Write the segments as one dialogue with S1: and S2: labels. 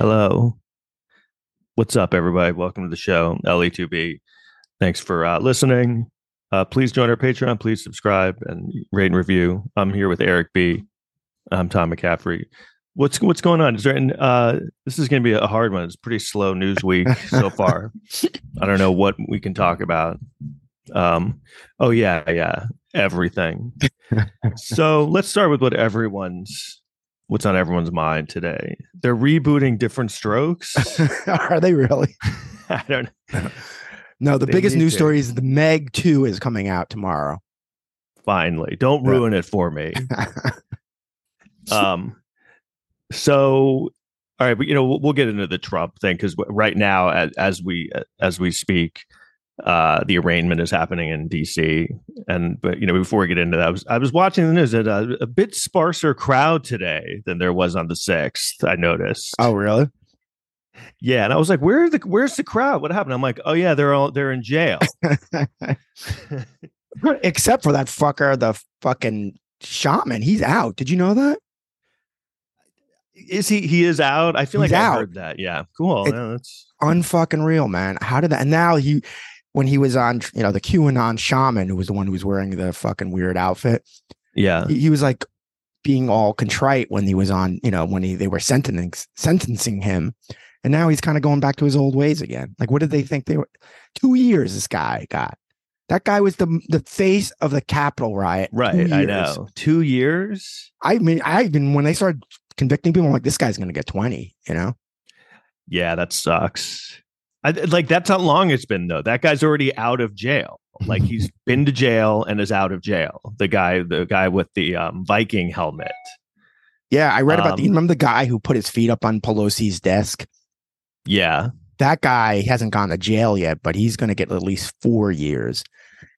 S1: Hello. What's up, everybody? Welcome to the show, LE2B. Thanks for uh, listening. Uh, please join our Patreon. Please subscribe and rate and review. I'm here with Eric B. I'm Tom McCaffrey. What's what's going on? Is there? An, uh, this is going to be a hard one. It's pretty slow news week so far. I don't know what we can talk about. Um, oh yeah, yeah, everything. so let's start with what everyone's what's on everyone's mind today. They're rebooting Diff'rent Strokes.
S2: Are they really?
S1: I don't. Know.
S2: No, the
S1: They
S2: biggest news
S1: to.
S2: story is the Meg 2 is coming out tomorrow.
S1: Finally, don't
S2: Yeah.
S1: ruin it for me. Um, so all right, but you know we'll, we'll get into the Trump thing because right now, as, as we as we speak, uh, the arraignment is happening in D.C. And but you know before we get into that, I was I was watching the news at a, a bit sparser crowd today than there was on the sixth. I noticed.
S2: oh, really?
S1: yeah, and I was like, where the where's the crowd? What happened? I'm like, oh yeah, they're all they're in jail.
S2: Except for that fucker, the fucking shaman. He's out. Did you know that?
S1: is he? He is out. I feel
S2: He's
S1: like I heard that. Yeah, cool.
S2: It-
S1: Yeah, that's
S2: Unfucking real, man. How did that? And now he, when he was on, you know, the QAnon shaman, who was the one who was wearing the fucking weird outfit,
S1: yeah.
S2: he, he was like being all contrite when he was on, you know, when he they were sentencing sentencing him, and now he's kind of going back to his old ways again. Like, what did they think they were? Two years this guy got. That guy was the the face of the Capitol riot.
S1: Right, I know. Two years.
S2: I mean, I even when they started convicting people, I'm like, this guy's going to get 20. You know?
S1: Yeah, that sucks. I, like that's how long it's been though. That guy's already out of jail. Like he's been to jail and is out of jail. The guy, the guy with the um, Viking helmet.
S2: Yeah, I read about the.
S1: Um,
S2: You remember the guy who put his feet up on Pelosi's desk?
S1: Yeah,
S2: That guy hasn't gone to jail yet, but he's going to get at least four years,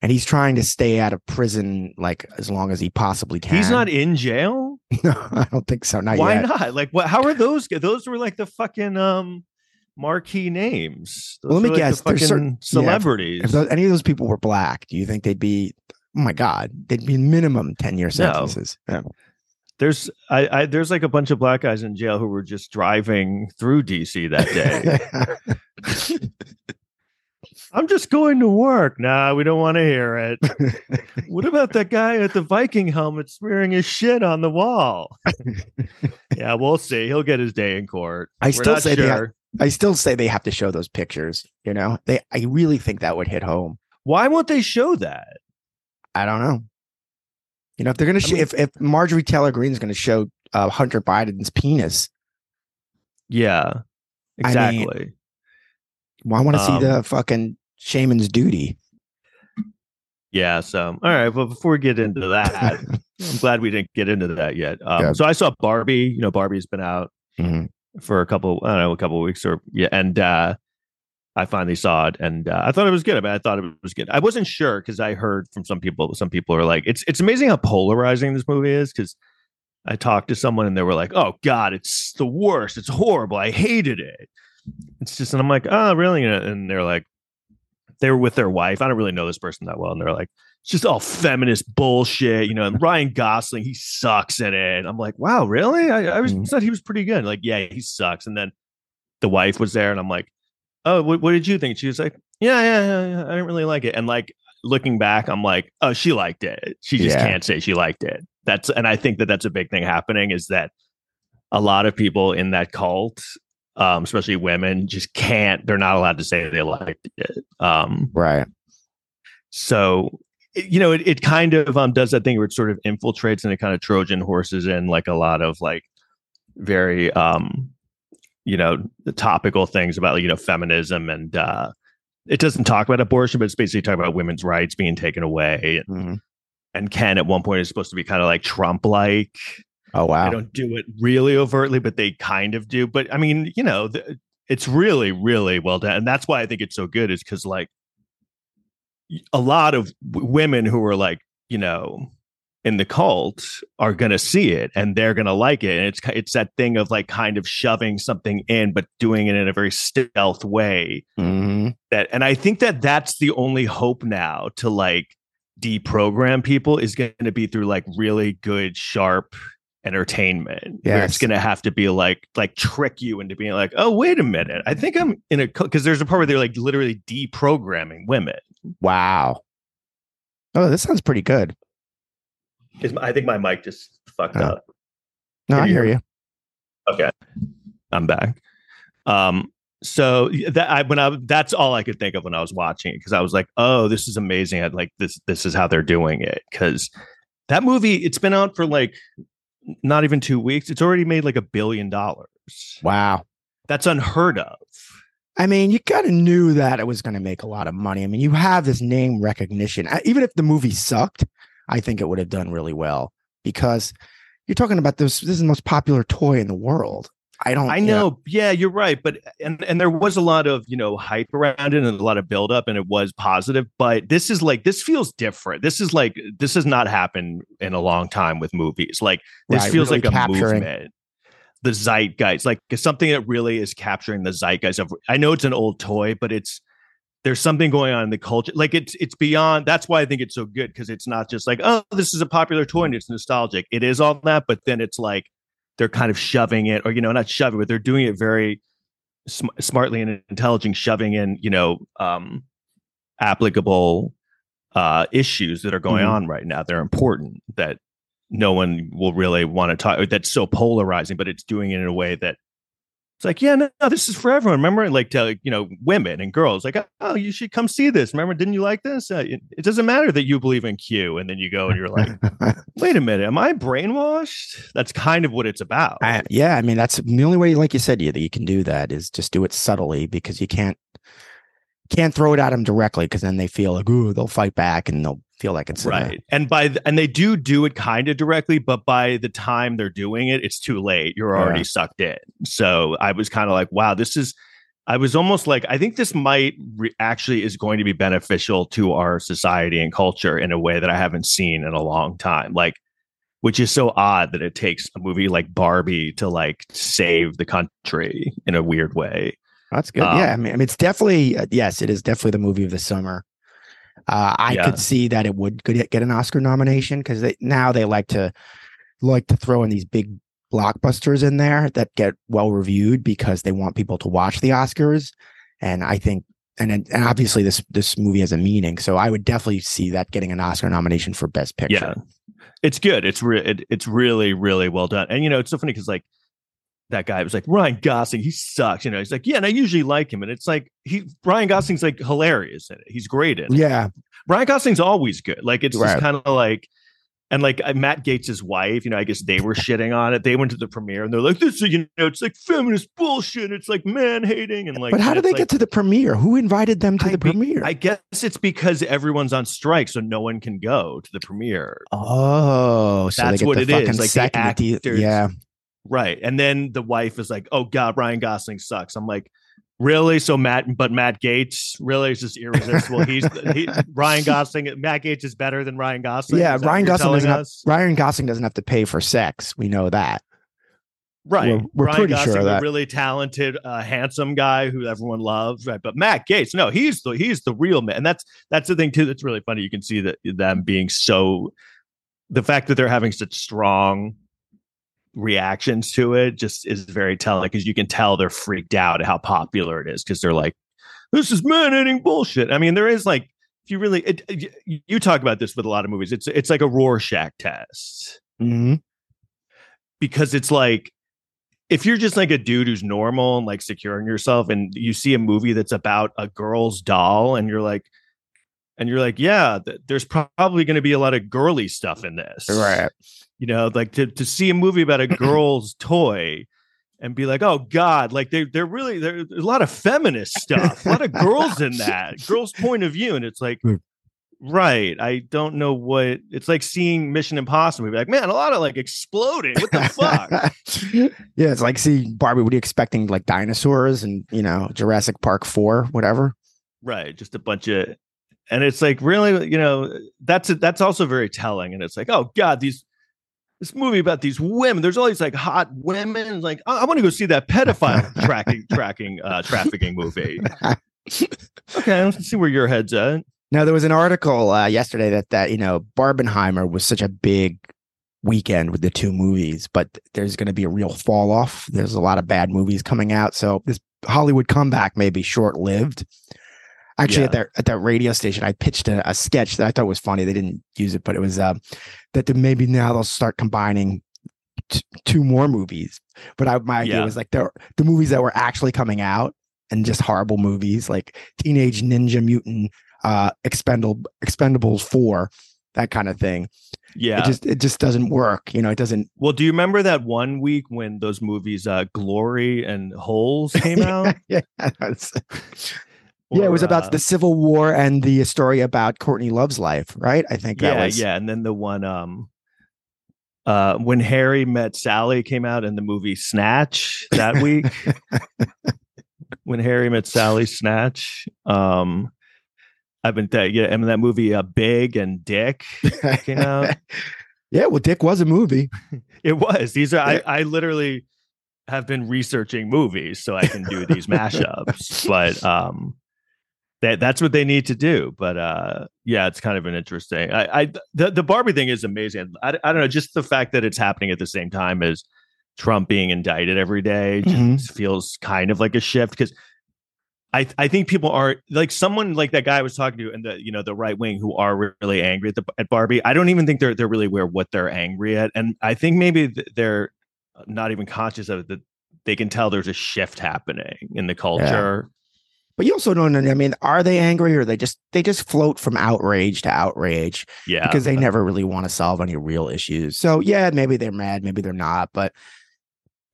S2: and he's trying to stay out of prison like as long as he possibly can.
S1: he's not in jail.
S2: No, I don't think so. Not
S1: Why
S2: yet.
S1: not? Like, what? How are those? Those were like the fucking um marquee names. Those
S2: Well, let me
S1: like,
S2: guess,
S1: The
S2: there's certain- yeah, if-
S1: celebrities.
S2: If those, any of those people were black, do you think they'd be? Oh my god, they'd be minimum ten year sentences. Yeah.
S1: there's, I, I, there's like a bunch of black guys in jail who were just driving through DC that day. I'm just going to work. Nah, we don't want to hear it. what about that guy at the Viking helmet smearing his shit on the wall? yeah, we'll see. He'll get his day in court.
S2: I
S1: We're
S2: still say
S1: sure.
S2: I still say they have to show those pictures. You know, they. I really think that would hit home.
S1: Why won't they show that?
S2: I don't know. You know, if they're going to, show
S1: mean-
S2: if if Marjorie Taylor Greene is going to show uh, Hunter Biden's penis,
S1: Yeah,
S2: I mean,
S1: exactly.
S2: well, I want to see
S1: Um,
S2: the fucking shaman's duty.
S1: yeah. So, all right. Well, before we get into that, I'm glad we didn't get into that yet. Um,
S2: Yeah.
S1: So I saw Barbie. You know, Barbie's been out
S2: Mhm.
S1: For a couple, I don't know, a couple of weeks or yeah, and uh I finally saw it and uh, I thought it was good. I mean, I thought it was good. I wasn't sure because I heard from some people. Some people are like, "It's it's amazing how polarizing this movie is." Because I talked to someone and they were like, "Oh God, it's the worst. It's horrible. I hated it." It's just, and I'm like, "Oh, really?" And they're like, they were with their wife. I don't really know this person that well, and they're like, "It's just all feminist bullshit," you know. And Ryan Gosling, he sucks in it. I'm like, "Wow, really?" I, I was
S2: Mhm.
S1: thought he was pretty good. Like, yeah, he sucks. And then the wife was there, and I'm like, "Oh, what, what did you think?" She was like, "Yeah, yeah, yeah, yeah, I didn't really like it." And like looking back, I'm like, "Oh, she liked it. She just
S2: Yeah.
S1: can't say she liked it." That's and I think that that's a big thing happening is that a lot of people in that cult, um, especially women, just can't. They're not allowed to say they liked it. Um,
S2: Right.
S1: so it- you know, it, it kind of um does that thing where it sort of infiltrates and it kind of Trojan horses in like a lot of like very um you know the topical things about you know feminism and uh it doesn't talk about abortion, but it's basically talking about women's rights being taken away.
S2: Mhm.
S1: And Ken at one point is supposed to be kind of like Trump like.
S2: Oh wow.
S1: They don't do it really overtly, but they kind of do. But I mean, you know, th- it's really, really well done, and that's why I think it's so good. Is because like a lot of w- women who are like, you know, in the cult are gonna see it and they're gonna like it, and it's it's that thing of like kind of shoving something in, but doing it in a very stealth way.
S2: Mhm.
S1: That, and I think that that's the only hope now to like deprogram people is going to be through like really good, sharp entertainment. Yes. it's going to have to be like like trick you into being like, oh wait a minute, I think I'm in a because there's a part where they're like literally deprogramming women.
S2: Wow. Oh, this sounds pretty good.
S1: Is I think my mic just fucked oh. up.
S2: No, Can I hear you.
S1: Okay, I'm back. Um, so that I when I that's all I could think of when I was watching it because I was like, oh, this is amazing. I like this. This is how they're doing it because that movie it's been out for like not even two weeks. It's already made like a billion dollars.
S2: Wow,
S1: that's unheard of.
S2: I mean, you kind of knew that it was going to make a lot of money. I mean, you have this name recognition. Even if the movie sucked, I think it would have done really well because you're talking about this. This is the most popular toy in the world. I don't.
S1: I know. Yeah. yeah, you're right. But and and there was a lot of you know hype around it and a lot of buildup, and it was positive. But this is like this feels different. This is like this has not happened in a long time with movies. Like this right, feels really like a movement. The zeitgeist, like it's something that really is capturing the zeitgeist of. I know it's an old toy, but it's there's something going on in the culture. Like it's it's beyond. That's why I think it's so good because it's not just like oh this is a popular toy and it's nostalgic. It is all that, but then it's like they're kind of shoving it, or you know, not shoving, but they're doing it very sm- smartly and intelligent, shoving in you know um, applicable uh, issues that are going mm-hmm. on right now. They're important that no one will really want to talk. That's so polarizing, but it's doing it in a way that it's like, yeah, no, no, this is for everyone. Remember, like to you know, women and girls, like, oh, you should come see this. Remember, didn't you like this? Uh, it, it, doesn't matter that you believe in Q, and then you go and you're like, wait a minute, am I brainwashed? That's kind of what it's about.
S2: I, yeah, I mean, that's the only way, like you said, you that you can do that is just do it subtly because you can't can't throw it at them directly because then they feel like, oh, they'll fight back and they'll feel like it's
S1: right. And by the, and they do do it kind of directly, but by the time they're doing it, it's too late. You're already yeah. sucked in. So I was kind of like, wow, this is. I was almost like, I think this might re- actually is going to be beneficial to our society and culture in a way that I haven't seen in a long time. Like, which is so odd that it takes a movie like Barbie to like save the country in a weird way.
S2: That's good. Um, yeah, I mean, I mean, it's definitely uh, yes, it is definitely the movie of the summer. Uh, I yeah. could see that it would get an Oscar nomination because now they like to like to throw in these big blockbusters in there that get well reviewed because they want people to watch the Oscars. And I think, and and obviously this this movie has a meaning, so I would definitely see that getting an Oscar nomination for Best Picture.
S1: Yeah, it's good. It's re- it, it's really really well done. And you know, it's so funny because like that guy was like Ryan Gosling, he sucks. You know, he's like, yeah, and I usually like him, and it's like he Ryan Gosling's like hilarious in it. He's great in
S2: it. Yeah,
S1: Ryan Gosling's always good. Like it's right. just kind of like. And like Matt Gaetz' wife, you know, I guess they were shitting on it. They went to the premiere and they're like, "This, is, you know, it's like feminist bullshit. It's like man hating." And like,
S2: but how did they
S1: like,
S2: get to the premiere? Who invited them to I the be, premiere?
S1: I guess it's because everyone's on strike, so no one can go to the premiere.
S2: Oh, so
S1: that's what it is. Like the
S2: actors, yeah,
S1: Right. And then the wife is like, oh God, Ryan Gosling sucks. I'm like, really? So Matt, but Matt Gaetz really is just irresistible. He's he, Ryan Gosling. Matt Gaetz is better than Ryan Gosling.
S2: Yeah. Ryan Gosling doesn't have, Ryan Gosling doesn't have to pay for sex. We know that.
S1: Right. We're, we're Ryan pretty Gosling, sure that. really talented, uh, handsome guy who everyone loves. Right. But Matt Gaetz, no, he's the, he's the real man. And that's, that's the thing too. That's really funny. You can see that them being so, the fact that they're having such strong reactions to it just is very telling because you can tell they're freaked out at how popular it is because they're like, this is man eating bullshit. I mean, there is like, if you really, it, you talk about this with a lot of movies, it's it's like a Rorschach test.
S2: Mm-hmm.
S1: Because it's like, if you're just like a dude who's normal and like securing yourself and you see a movie that's about a girl's doll and you're like, and you're like, yeah, th- there's probably going to be a lot of girly stuff in this.
S2: Right.
S1: You know like to, to see a movie about a girl's toy and be like oh god like they, they're really there's a lot of feminist stuff a lot of girls in that girls point of view and it's like hmm. right i don't know what it's like seeing mission impossible be like man a lot of like exploding what the fuck?
S2: Yeah it's like see barbie what are you expecting like dinosaurs and you know jurassic park 4 whatever?
S1: Right just a bunch of and it's like really you know that's that's also very telling and it's like oh god these this movie about these women. There's all these like hot women. Like, I, I want to go see that pedophile tracking tracking uh, trafficking movie. okay, let's see where your head's at.
S2: Now there was an article uh, yesterday that that you know Barbenheimer was such a big weekend with the two movies, but there's going to be a real fall off. There's a lot of bad movies coming out, so this Hollywood comeback may be short lived. Actually,
S1: Yeah.
S2: at that at that radio station, I pitched a, a sketch that I thought was funny. They didn't use it, but it was uh, that the, maybe now they'll start combining t- two more movies. But I, my idea
S1: Yeah.
S2: was like the the movies that were actually coming out and just horrible movies like Teenage Ninja Mutant, uh, Expendable Expendables Four, that kind of thing.
S1: Yeah.
S2: It just it just doesn't work. You know, it doesn't.
S1: well, do you remember that one week when those movies, uh, Glory and Holes, came out?
S2: yeah, yeah, it was about
S1: uh,
S2: the Civil War and the story about Courtney Love's life, right? I think that
S1: yeah,
S2: was
S1: yeah, and then the one, um, uh, when Harry met Sally came out in the movie Snatch that week. when Harry met Sally, Snatch. Um, I've been th- yeah, I and that movie, uh, Big and Dick came out.
S2: yeah, well, Dick was a movie.
S1: It was. These are
S2: Yeah.
S1: I, I literally have been researching movies so I can do these mashups. But um that that's what they need to do. But uh yeah, it's kind of an interesting. I, I the, the Barbie thing is amazing. I, I don't know, just the fact that it's happening at the same time as Trump being indicted every day just
S2: Mhm.
S1: feels kind of like a shift because I I think people are like someone like that guy I was talking to and the you know the right wing who are really angry at the at Barbie. I don't even think they're they're really aware what they're angry at, and I think maybe they're not even conscious of it. That they can tell there's a shift happening in the culture.
S2: But you also don't know. I mean, are they angry or they just they just float from outrage to outrage
S1: Yeah,
S2: because they never really want to solve any real issues. So yeah, maybe they're mad, maybe they're not. But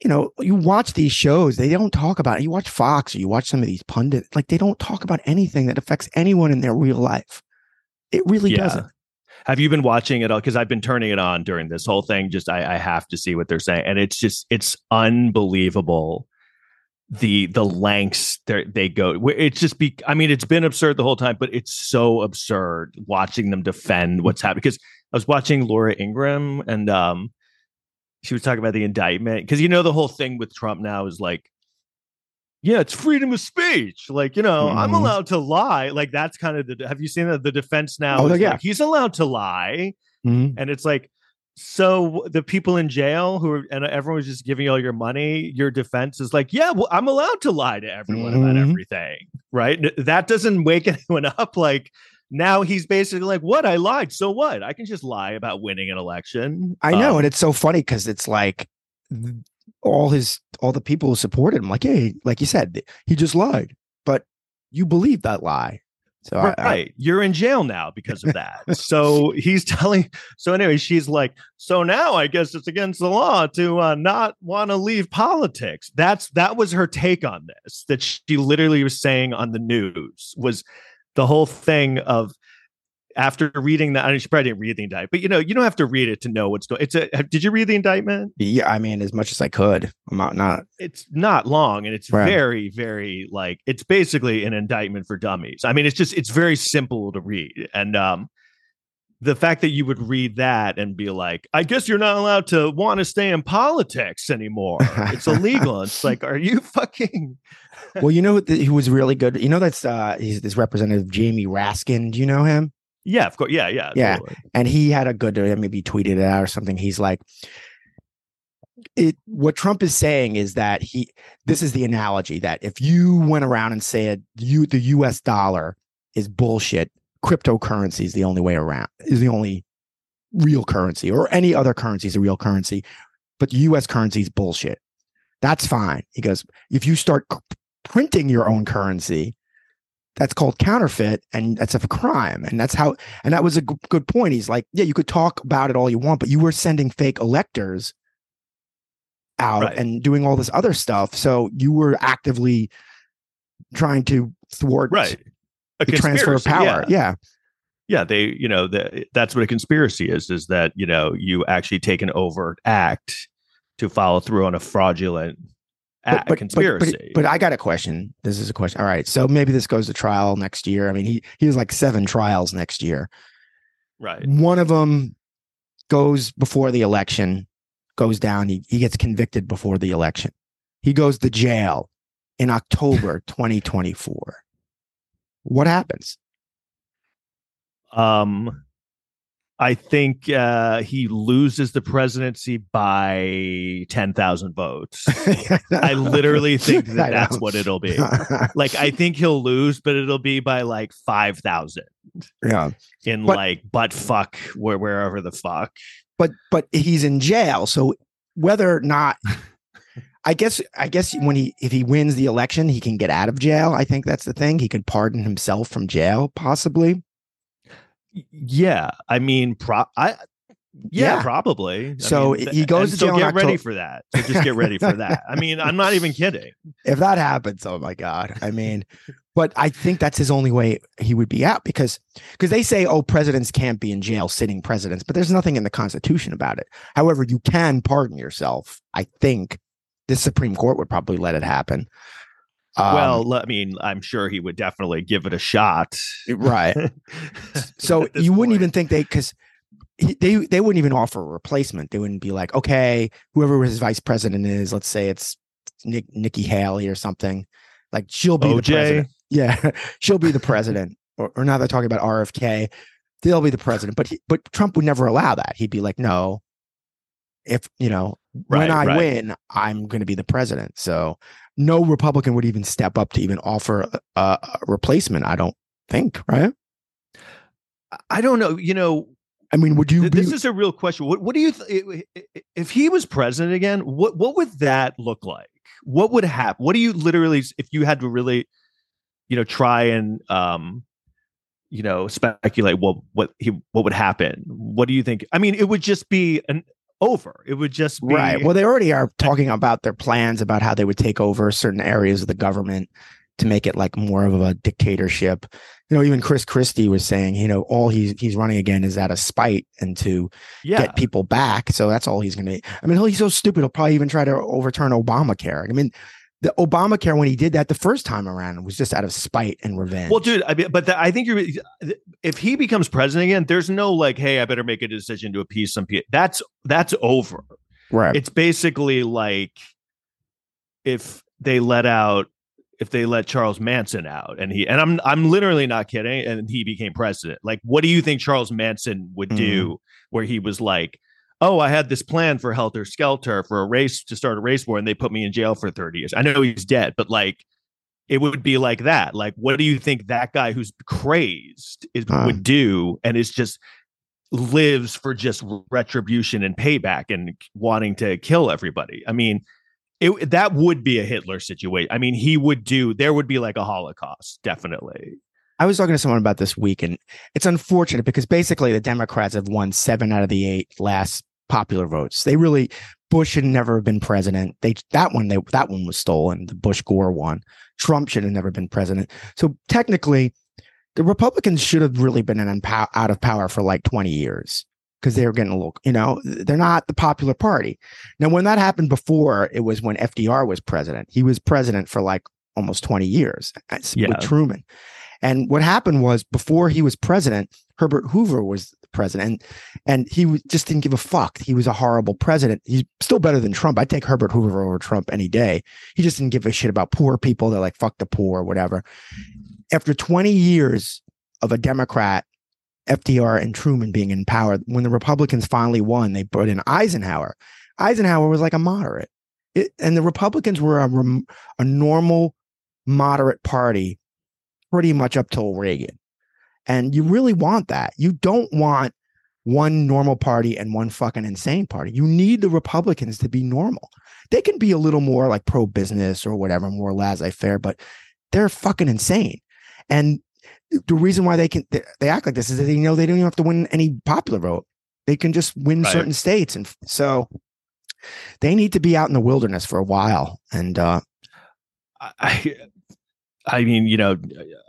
S2: you know, you watch these shows, they don't talk about it. You watch Fox or you watch some of these pundits, like they don't talk about anything that affects anyone in their real life. It really
S1: Yeah.
S2: doesn't.
S1: Have you been watching it all? Because I've been turning it on during this whole thing. Just I, I have to see what they're saying, and it's just it's unbelievable the the lengths they they go. It's just be. I mean, it's been absurd the whole time, but it's so absurd watching them defend what's happening. Because I was watching Laura Ingraham, and um, she was talking about the indictment. Because you know the whole thing with Trump now is like. Yeah, it's freedom of speech. Like, you know, I'm
S2: Mhm.
S1: allowed to lie. Like, that's kind of the. Have you seen that? The defense now
S2: Oh,
S1: is
S2: yeah.
S1: like, he's allowed to lie
S2: Mhm.
S1: and it's like so the people in jail who are and everyone was just giving you all your money your defense is like yeah well i'm allowed to lie to everyone about
S2: Mhm.
S1: everything right? That doesn't wake anyone up like now he's basically like what? I lied. So what? I can just lie about winning an election.
S2: I know,
S1: Um,
S2: and it's so funny because it's like all his all the people who supported him, like, hey, like you said, he just lied, but you believe that lie. So I- I,
S1: right you're in jail now because of that. So he's telling so anyway she's like so now i guess it's against the law to uh, not want to leave politics. That's that was her take on this that she literally was saying on the news was the whole thing of after reading that i mean she probably didn't read the indictment but you know you don't have to read it to know what's going it's a did you read the indictment
S2: yeah, I mean, as much as I could, I'm not not
S1: it's not long and it's
S2: Right.
S1: very very like it's basically an indictment for dummies i mean it's just it's very simple to read and um the fact that you would read that and be like i guess you're not allowed to want to stay in politics anymore it's illegal it's like are you fucking
S2: well, you know who who was really good. You know that's uh he's this representative Jamie Raskin. Do you know him?
S1: Yeah of course yeah yeah
S2: Yeah.
S1: totally.
S2: and he had a good uh, maybe tweeted it out or something he's like it what trump is saying is that he this is the analogy that if you went around and said you the us dollar is bullshit cryptocurrency is the only way around is the only real currency or any other currency is a real currency but the us currency is bullshit that's fine he goes if you start printing your own currency that's called counterfeit and that's a crime and that's how and that was a g- good point he's like yeah you could talk about it all you want but you were sending fake electors out
S1: Right.
S2: and doing all this other stuff so you were actively trying to thwart
S1: right a
S2: the transfer of power
S1: yeah.
S2: yeah
S1: yeah they you know the, that's what a conspiracy is is that you know you actually take an overt act to follow through on a fraudulent act, conspiracy
S2: But, I got a question. This is a question. All right. So maybe this goes to trial next year. I mean, he he has like seven trials next year.
S1: right
S2: One of them goes before the election, goes down. He, he gets convicted before the election. He goes to jail in October 2024. What happens?
S1: um I think uh, he loses the presidency by 10,000 votes. I literally think that that's what it'll be. like, I think he'll lose, but it'll be by like 5,000.
S2: Yeah.
S1: In
S2: But-
S1: like butt fuck, where, wherever the fuck.
S2: but but he's in jail so whether or not i guess i guess when he if he wins the election he can get out of jail i think that's the thing he could pardon himself from jail possibly
S1: Yeah. I mean, pro- I, yeah,
S2: Yeah.
S1: probably. I
S2: So
S1: mean,
S2: he goes to
S1: so
S2: jail
S1: get ready for that. So just get ready for that. I mean, I'm not even kidding.
S2: if that happens oh my god i mean but i think that's his only way he would be out because because they say oh presidents can't be in jail sitting presidents but there's nothing in the constitution about it however you can pardon yourself i think the supreme court would probably let it happen Um,
S1: well, I mean, I'm sure he would definitely give it a shot.
S2: right So you wouldn't
S1: point.
S2: even think they because they they wouldn't even offer a replacement. They wouldn't be like, okay, whoever his vice president is, let's say it's Nick, Nikki Haley or something, like she'll be the president. Yeah, she'll be the president. or, or now they're talking about RFK, they'll be the president. But he, but Trump would never allow that. He'd be like, no, if you know
S1: Right,
S2: when I
S1: right.
S2: win, I'm going to be the president. So no Republican would even step up to even offer a, a replacement. I don't think, right?
S1: I don't know. You know,
S2: I mean, would you
S1: th-
S2: be?
S1: this is a real question. What, what do you, th- if he was president again, what, what would that look like? What would happen? What do you literally, if you had to really, you know, try and, um, you know, speculate what, what he, what would happen? What do you think? I mean, it would just be an over. It would just be,
S2: Right. Well, they already are talking about their plans about how they would take over certain areas of the government to make it like more of a dictatorship. You know, even Chris Christie was saying, you know, all he's he's running again is out of spite and to
S1: yeah.
S2: get people back. So that's all he's going to. I mean, he's so stupid. He'll probably even try to overturn Obamacare. I mean, the Obamacare when he did that the first time around was just out of spite and revenge.
S1: Well, dude, I mean, but the, I think you're if he becomes president again, there's no like, hey, I better make a decision to appease some people. That's that's over.
S2: right.
S1: It's basically like if they let out if they let Charles Manson out and he and I'm I'm literally not kidding and he became president. Like what do you think Charles Manson would mm-hmm. do where he was like, "Oh, I had this plan for Helter Skelter for a race to start a race war and they put me in jail for 30 years." I know he's dead, but like it would be like that. Like what do you think that guy who's crazed is
S2: Uh.
S1: would do and is just lives for just retribution and payback and wanting to kill everybody. I mean, it that would be a Hitler situation. I mean, he would do there would be like a Holocaust, definitely.
S2: I was talking to someone about this week, and it's unfortunate because basically the Democrats have won seven out of the eight last popular votes. They really Bush should never have been president. They that one they that one was stolen. The Bush Gore one. Trump should have never been president. So technically, the Republicans should have really been in out of power for like twenty years because they were getting a little. You know, they're not the popular party. Now, when that happened before, it was when FDR was president. He was president for like almost twenty years
S1: Yeah.
S2: with Truman. And what happened was before he was president, Herbert Hoover was president, and he was, just didn't give a fuck. He was a horrible president. He's still better than Trump. I'd take Herbert Hoover over Trump any day. He just didn't give a shit about poor people. They're like, fuck the poor, or whatever. After 20 years of a Democrat, FDR and Truman being in power, when the Republicans finally won, they brought in Eisenhower. Eisenhower was like a moderate. It, and the Republicans were a, a normal, moderate party pretty much up till Reagan. And you really want that. You don't want one normal party and one fucking insane party. You need the Republicans to be normal. They can be a little more like pro business or whatever, more laissez faire, but they're fucking insane. And the reason why they can they, they act like this is that they know they don't even have to win any popular vote. They can just win
S1: Right.
S2: certain states, and so they need to be out in the wilderness for a while. And uh,
S1: I I mean, you know,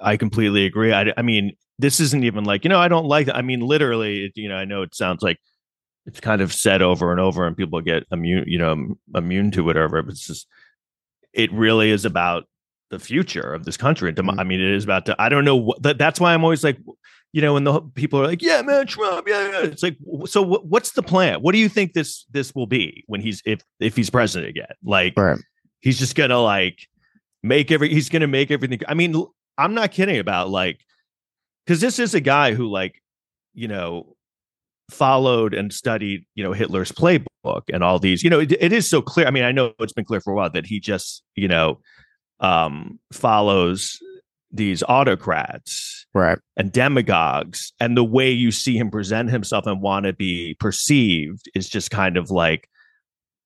S1: I completely agree. I I mean, this isn't even like, you know, I don't like that. I mean, literally, you know, I know it sounds like it's kind of said over and over and people get immune, you know, immune to whatever, but it's just it really is about the future of this country.
S2: Mhm.
S1: I mean, it is about. to I don't know what. That, that's why I'm always like, you know, when the people are like, "Yeah, man, Trump," yeah, yeah. It's like, so what, what's the plan? What do you think this this will be when he's if if he's president again? Like,
S2: Right.
S1: he's just gonna like make every. He's gonna make everything. I mean, i'm not kidding about like, because this is a guy who like, you know. followed and studied, you know, Hitler's playbook and all these, you know, it, it is so clear. I mean, I know it's been clear for a while that he just, you know, um, follows these autocrats
S2: right
S1: and demagogues and the way you see him present himself and want to be perceived is just kind of like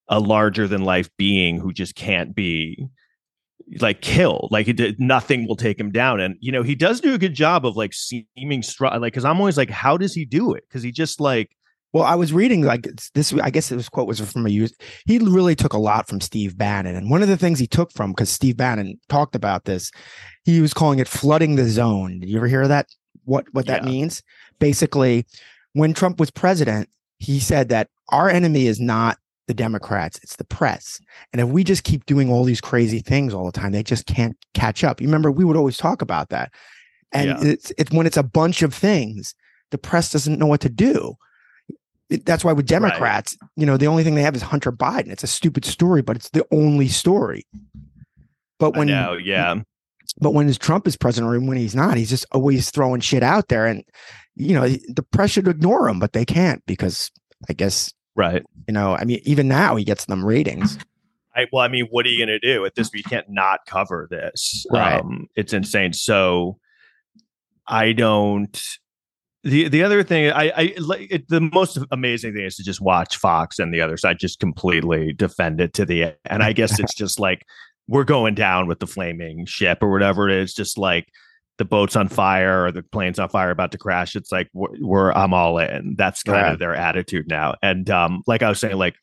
S1: a larger than life being who just can't be like kill like it, did nothing will take him down and you know he does do a good job of like seeming strong like because i'm always like how does he do it because he just like
S2: well, I was reading like this. I guess this quote was from a use. He really took a lot from Steve Bannon, and one of the things he took from because Steve Bannon talked about this, he was calling it flooding the zone. Did you ever hear that? What what that yeah. means? Basically, when Trump was president, he said that our enemy is not the Democrats, it's the press. And if we just keep doing all these crazy things all the time, they just can't catch up. You remember we would always talk about that. And yeah. it's it's when it's a bunch of things, the press doesn't know what to do that's why with Democrats, right. you know, the only thing they have is Hunter Biden. It's a stupid story, but it's the only story. But when
S1: know, yeah.
S2: But when Trump is president or when he's not, he's just always throwing shit out there. And, you know, the press should ignore him, but they can't because I guess
S1: right.
S2: You know, I mean, even now he gets them ratings.
S1: I, well, I mean, what are you going to do at this? You can't not cover this.
S2: Right.
S1: Um, it's insane. So I don't the the other thing I I it, the most amazing thing is to just watch Fox and the other side just completely defend it to the end. And I guess it's just like we're going down with the flaming ship or whatever it is. Just like the boat's on fire or the plane's on fire about to crash. It's like we're, we're I'm all in. That's kind right. of their attitude now. And um, like I was saying, like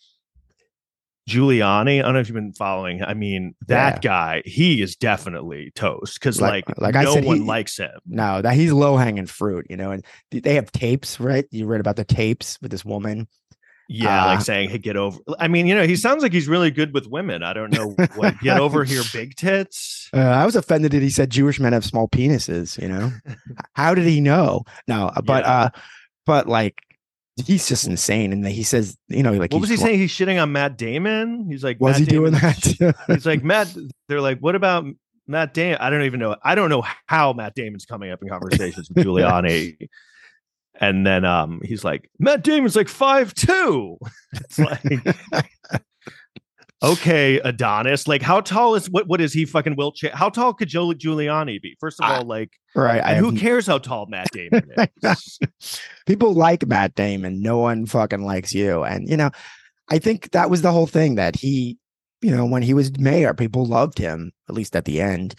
S1: Giuliani, I don't know if you've been following. I mean, that yeah. guy, he is definitely toast because like, like, like no said, one he, likes him.
S2: No, that he's low hanging fruit, you know. And they have tapes, right? You read about the tapes with this woman.
S1: Yeah, uh, like saying, "Hey, get over." I mean, you know, he sounds like he's really good with women. I don't know what get over here, big tits.
S2: Uh, I was offended that he said Jewish men have small penises. You know, how did he know? No, but yeah. uh, but like he's just insane. And he says, you know, like
S1: what was he saying? He's shitting on Matt Damon. He's like,
S2: was
S1: Matt
S2: he Damon, doing that?
S1: he's like Matt. They're like, what about Matt Damon? I don't even know. I don't know how Matt Damon's coming up in conversations with Giuliani. And then um, he's like, Matt Damon's like five two. It's like okay, Adonis. Like, how tall is what? What is he? Fucking Wilt? how tall could Joe Giuliani be? First of all, like,
S2: right?
S1: And who cares how tall Matt Damon is?
S2: People like Matt Damon. No one fucking likes you. And you know, I think that was the whole thing that he, you know, when he was mayor, people loved him at least at the end,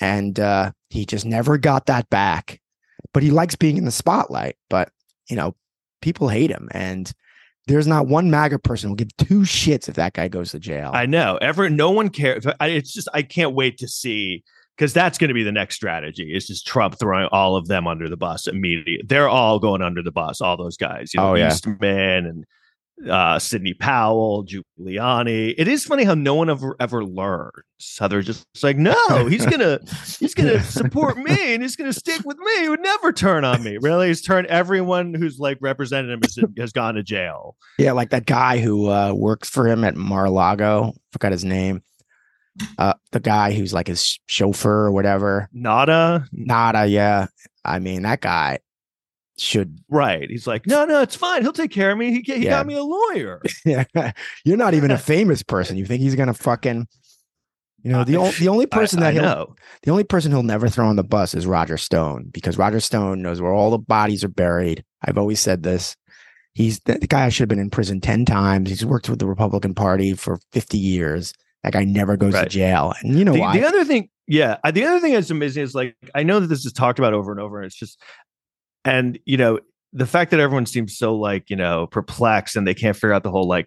S2: and uh, he just never got that back. But he likes being in the spotlight. But you know, people hate him and there's not one MAGA person who will give two shits if that guy goes to jail.
S1: I know. Ever, no one cares. It's just I can't wait to see because that's going to be the next strategy. Is just Trump throwing all of them under the bus immediately. They're all going under the bus. All those guys. You know,
S2: oh yeah,
S1: Eastman and uh, Sidney Powell, Giuliani. It is funny how no one ever ever learns. How they're just like, no, he's gonna he's gonna support me and he's gonna stick with me. He would never turn on me. Really, he's turned everyone who's like represented him has, has gone to jail.
S2: Yeah, like that guy who uh, works for him at Mar-a-Lago. Forgot his name. Uh, the guy who's like his chauffeur or whatever.
S1: Nauta.
S2: Nauta. Yeah. I mean, that guy should
S1: right. He's like no no it's fine. He'll take care of me. He, he yeah. got me a lawyer.
S2: Yeah. You're not even a famous person. You think he's gonna fucking you know the, uh, the only person I, that he'll know. the only person he'll never throw on the bus is roger stone because roger stone knows where all the bodies are buried. I've always said this. He's the, the guy I should have been in prison 10 times. He's worked with the republican party for 50 years. That guy never goes right. to jail. And you know
S1: the,
S2: why?
S1: the other thing yeah the other thing that's amazing is like i know that this is talked about over and over and it's just and you know the fact that everyone seems so like you know perplexed and they can't figure out the whole like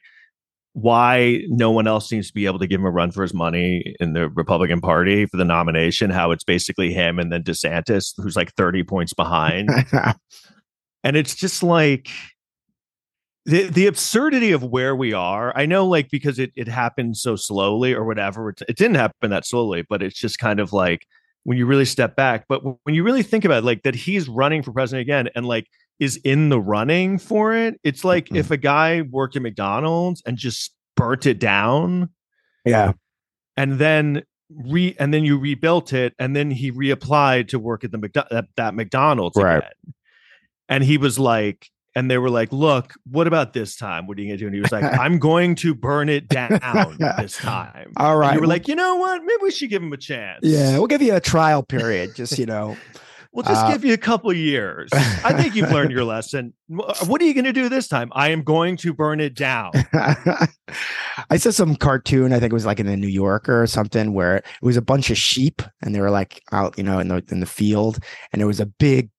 S1: why no one else seems to be able to give him a run for his money in the Republican Party for the nomination. How it's basically him and then DeSantis, who's like 30 points behind. and it's just like the the absurdity of where we are. I know, like, because it, it happened so slowly or whatever. It, it didn't happen that slowly, but it's just kind of like when you really step back. But when you really think about it, like that he's running for president again and like is in the running for it, it's like mm-hmm. if a guy worked at McDonald's and just burnt it down.
S2: Yeah.
S1: And then re and then you rebuilt it and then he reapplied to work at the McDo- that, that McDonald's
S2: right.
S1: again. And he was like and they were like, "Look, what about this time? What are you gonna do?" And he was like, "I'm going to burn it down this time."
S2: All right.
S1: And you were like, "You know what? Maybe we should give him a chance."
S2: yeah, we'll give you a trial period. Just you know,
S1: We'll just
S2: Uh,
S1: give you a couple years. I think you've learned your lesson. What are you going to do this time? I am going to burn it down.
S2: I saw some cartoon. I think it was like in the New Yorker or something, where it was a bunch of sheep, and they were like out, you know, in the in the field, and there was a big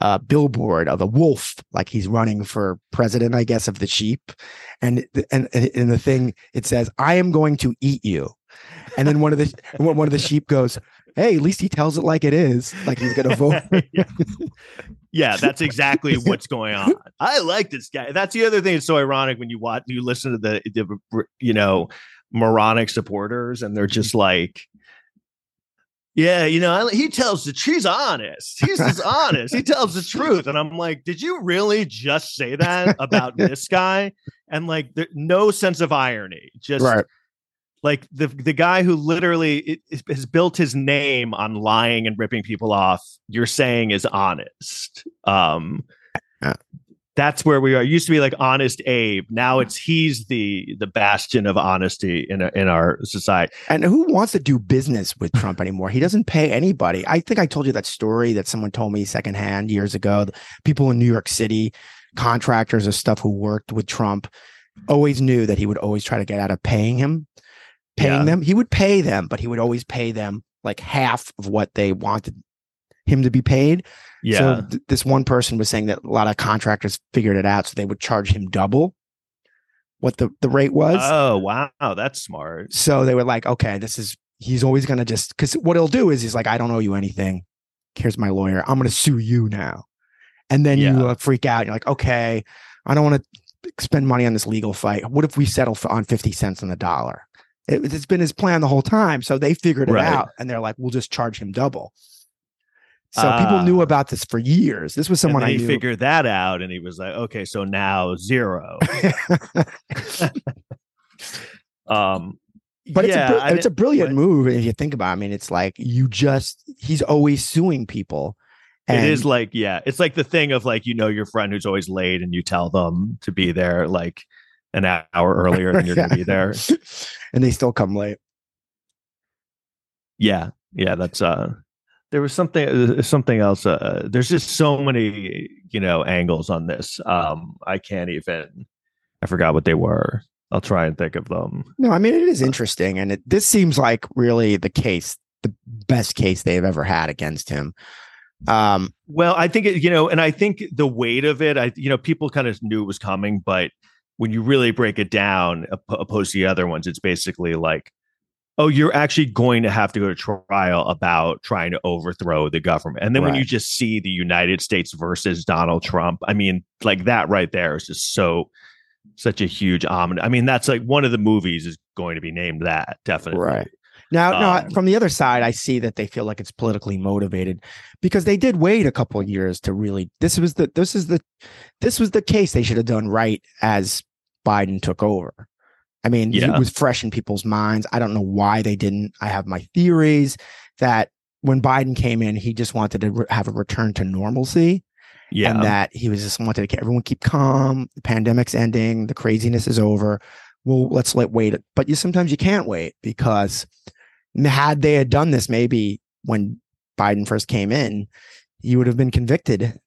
S2: uh, billboard of a wolf, like he's running for president, I guess, of the sheep, and and and in the thing it says, "I am going to eat you," and then one of the one of the sheep goes. Hey, at least he tells it like it is, like he's gonna vote.
S1: yeah. Yeah, that's exactly what's going on. I like this guy. That's the other thing. It's so ironic when you watch, you listen to the, the you know, moronic supporters, and they're just like, yeah, you know, I, he tells the she's honest. He's just honest. He tells the truth, and I'm like, did you really just say that about this guy? And like, there, no sense of irony. Just
S2: right.
S1: like the the guy who literally it, has built his name on lying and ripping people off you're saying is honest um. That's where we are it used to be like honest abe now it's he's the the bastion of honesty in a, in our society
S2: And who wants to do business with Trump anymore? He doesn't pay anybody. I think I told you that story that someone told me secondhand years ago. The People in New York City, contractors or stuff who worked with Trump, always knew that he would always try to get out of paying him, paying
S1: Yeah.
S2: them. He would pay them, but he would always pay them like half of what they wanted him to be paid.
S1: Yeah
S2: So th- this one person was saying that a lot of contractors figured it out, so they would charge him double what the, the rate was.
S1: oh wow that's smart
S2: So they were like, okay, this is he's always gonna just because what he'll do is he's like, I don't owe you anything. Here's my lawyer. I'm gonna sue you now. And then
S1: Yeah.
S2: you uh, freak out. You're like, okay, I don't want to spend money on this legal fight. What if we settle for on 50 cents on the dollar? It, it's been his plan the whole time. So they figured it
S1: Right.
S2: out and they're like, we'll just charge him double. So people knew
S1: Ah.
S2: about this for years. This was someone
S1: and
S2: I
S1: he
S2: knew.
S1: figured that out and he was like okay so now zero um
S2: But
S1: yeah,
S2: it's, a, it's a brilliant
S1: what-
S2: move if you think about. it. I mean, it's like you just he's always suing people.
S1: And it is like yeah it's like the thing of like you know your friend who's always late and you tell them to be there like an hour earlier than you're gonna be there
S2: and they still come late.
S1: yeah yeah that's uh there was something uh, something else uh there's just so many you know angles on this. Um i can't even i forgot what they were. I'll try and think of them.
S2: No, I mean it is interesting, and it, this seems like really the case, the best case they've ever had against him. Um,
S1: Well, I think it, you know, and I think the weight of it, I you know, people kind of knew it was coming, but when you really break it down, opposed to the other ones, it's basically like, oh, you're actually going to have to go to trial about trying to overthrow the government, and then when you just see the United States versus Donald Trump, I mean, like that right there is just so such a huge ominous. I mean, that's like one of the movies is going to be named that definitely.
S2: Right. now,
S1: Um,
S2: no, from the other side, I see that they feel like it's politically motivated because they did wait a couple of years to really. This was the this is the this was the case they should have done right as Biden took over. I mean,
S1: Yeah.
S2: it was fresh in people's minds. I don't know why they didn't. I have my theories that when Biden came in, he just wanted to re- have a return to normalcy.
S1: Yeah.
S2: and that he was just wanted to everyone keep calm. The pandemic's ending. The craziness is over. Well, let's let wait. But you sometimes you can't wait because had they had done this, maybe when Biden first came in, you would have been convicted.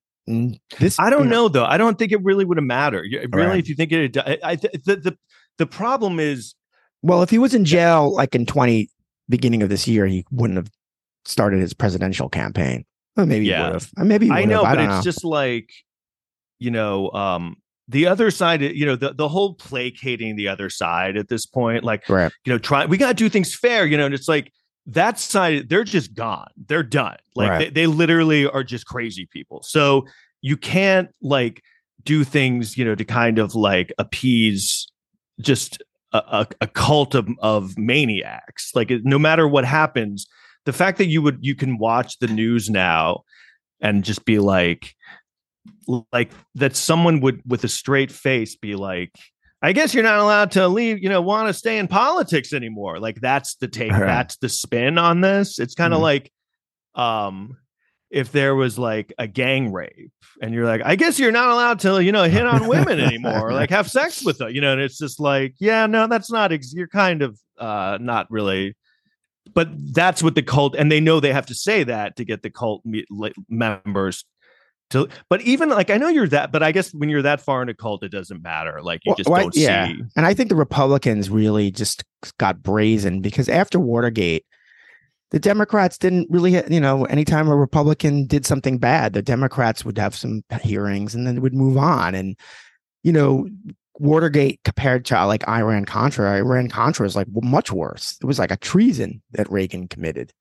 S2: This,
S1: I don't
S2: you
S1: know though. I don't think it really would have mattered. Really,
S2: Right.
S1: if you think it, I, I th- the, the the problem is
S2: Well, if he was in jail like in twenty beginning of this year, he wouldn't have started his presidential campaign. Well, maybe he
S1: Yeah.
S2: would have. Uh, Maybe
S1: I know.
S2: I
S1: but it's
S2: know.
S1: just like you know, um, the other side. You know, the the whole placating the other side at this point, like
S2: right.
S1: you know, try we got to do things fair. You know, and it's like that side they're just gone. They're done. Like
S2: Right.
S1: they, they literally are just crazy people. So you can't like do things you know to kind of like appease just a, a, a cult of, of maniacs like no matter what happens the fact that you would you can watch the news now and just be like like that someone would with a straight face be like i guess you're not allowed to leave you know want to stay in politics anymore like that's the take
S2: Right.
S1: that's the spin on this it's kind of
S2: Mhm.
S1: like um if there was like a gang rape and you're like, I guess you're not allowed to, you know, hit on women anymore, like have sex with them, you know, and it's just like, yeah, no, that's not, ex- you're kind of uh, not really, but that's what the cult, and they know they have to say that to get the cult me- members to, but even like, I know you're that, but I guess when you're that far in a cult, it doesn't matter. Like you just well, don't yeah. see.
S2: And I think the Republicans really just got brazen because after Watergate, the Democrats didn't really, you know, anytime a Republican did something bad, the Democrats would have some hearings and then would move on. And, you know, Watergate compared to like Iran Contra, Iran Contra is like much worse. It was like a treason that Reagan committed.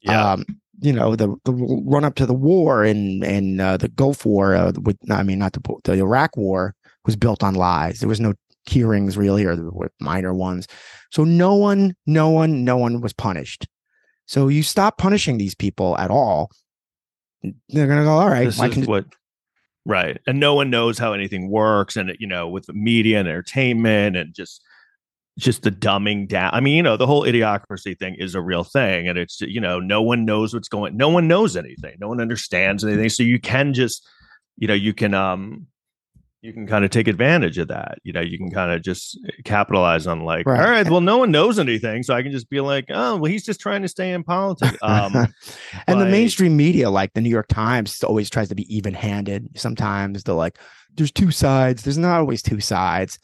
S2: Yeah. Um, you know, the the run up to the war and and uh, the Gulf War uh, with I mean not the the Iraq War was built on lies. There was no hearings really or minor ones. So no one, no one, no one was punished. So you stop punishing these people at all. They're gonna go, all right.
S1: This I can what right. And no one knows how anything works. And you know, with the media and entertainment and just just the dumbing down. I mean, you know, the whole idiocracy thing is a real thing. And it's you know, no one knows what's going no one knows anything. No one understands anything. So you can just, you know, you can um you can kind of take advantage of that. You know, you can kind of just capitalize on like, right. all right, well, no one knows anything, so I can just be like, oh, well, he's just trying to stay in politics. Um,
S2: and but, the mainstream media, like the New York Times, always tries to be even-handed. Sometimes they're like, there's two sides. There's not always two sides,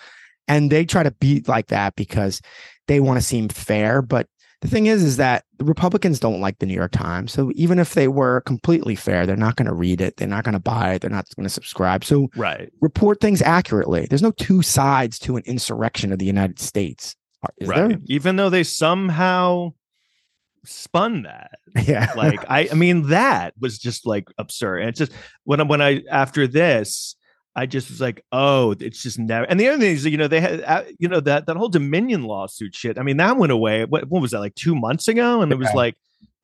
S2: and they try to be like that because they want to seem fair, but the thing is is that the republicans don't like the new york times. So even if they were completely fair they're not going to read it. They're not going to buy it. They're not going to subscribe. So
S1: right.
S2: report things accurately. There's no two sides to an insurrection of the united states
S1: is right. There? even though they somehow spun that.
S2: Yeah.
S1: Like i i mean that was just like absurd. And it's just when i when i after this I just was like, oh, it's just never. And the other thing is, you know, they had, uh, you know, that that whole Dominion lawsuit shit. I mean, that went away. What, what was that like two months ago? And it was like,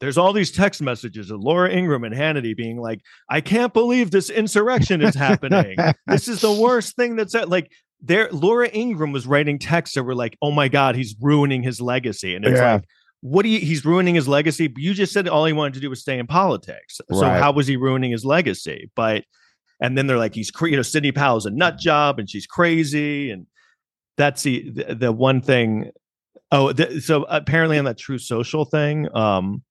S1: there's all these text messages of Laura Ingraham and Hannity being like, I can't believe this insurrection is happening. this is the worst thing that's like. There, Laura Ingraham was writing texts that were like, "Oh my God, he's ruining his legacy," and it's yeah. like, what do you he's ruining his legacy you just said all he wanted to do was stay in politics so right. how was he ruining his legacy but and then they're like he's you know Sidney Powell's a nut job and she's crazy and that's the the, the one thing oh the, so apparently on that Truth Social thing um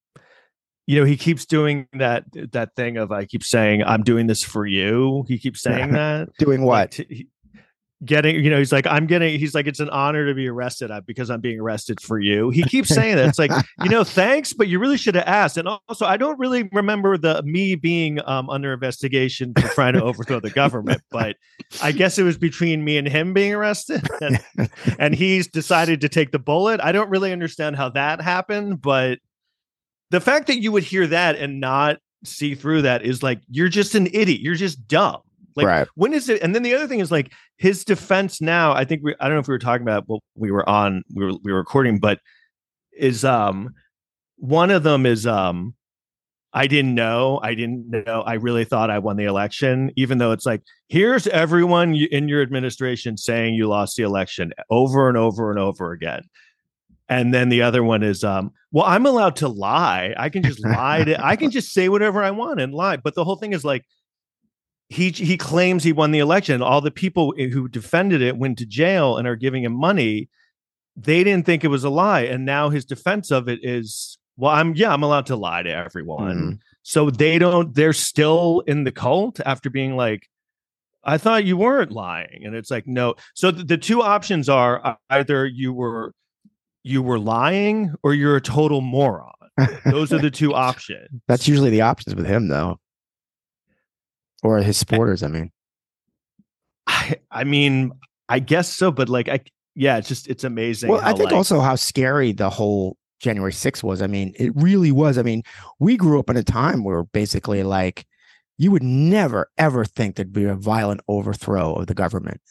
S1: you know he keeps doing that that thing of I keep saying I'm doing this for you. He keeps saying that.
S2: Doing what?
S1: like, t- getting you know he's like i'm getting he's like it's an honor to be arrested because i'm being arrested for you. He keeps saying that. It's like you know thanks but you really should have asked. And also i don't really remember the me being um, under investigation for trying to overthrow the government but i guess it was between me and him being arrested and, and he's decided to take the bullet. I don't really understand how that happened but the fact that you would hear that and not see through that is like you're just an idiot. You're just dumb like right. when is it? And then the other thing is like his defense now. I think we. I don't know if we were talking about. what we were on. We were we were recording, but is um one of them is um I didn't know. I didn't know. I really thought I won the election, even though it's like, here's everyone in your administration saying you lost the election over and over and over again. And then the other one is, um, well, I'm allowed to lie. I can just lie. To, I can just say whatever I want and lie. But the whole thing is like, he he claims he won the election. All the people who defended it went to jail and are giving him money. They didn't think it was a lie, and now his defense of it is, well, I'm yeah, I'm allowed to lie to everyone. Mm. So they don't. They're still in the cult after being like, I thought you weren't lying, and it's like no. So the, the two options are uh, either you were you were lying or you're a total moron. Those are the two options.
S2: That's usually the options with him, though or his supporters. I mean,
S1: I, I mean, I guess so, but like, I yeah, it's just it's amazing.
S2: Well, I think like, also how scary the whole January 6th was. I mean, it really was. I mean, we grew up in a time where basically like you would never ever think there'd be a violent overthrow of the government.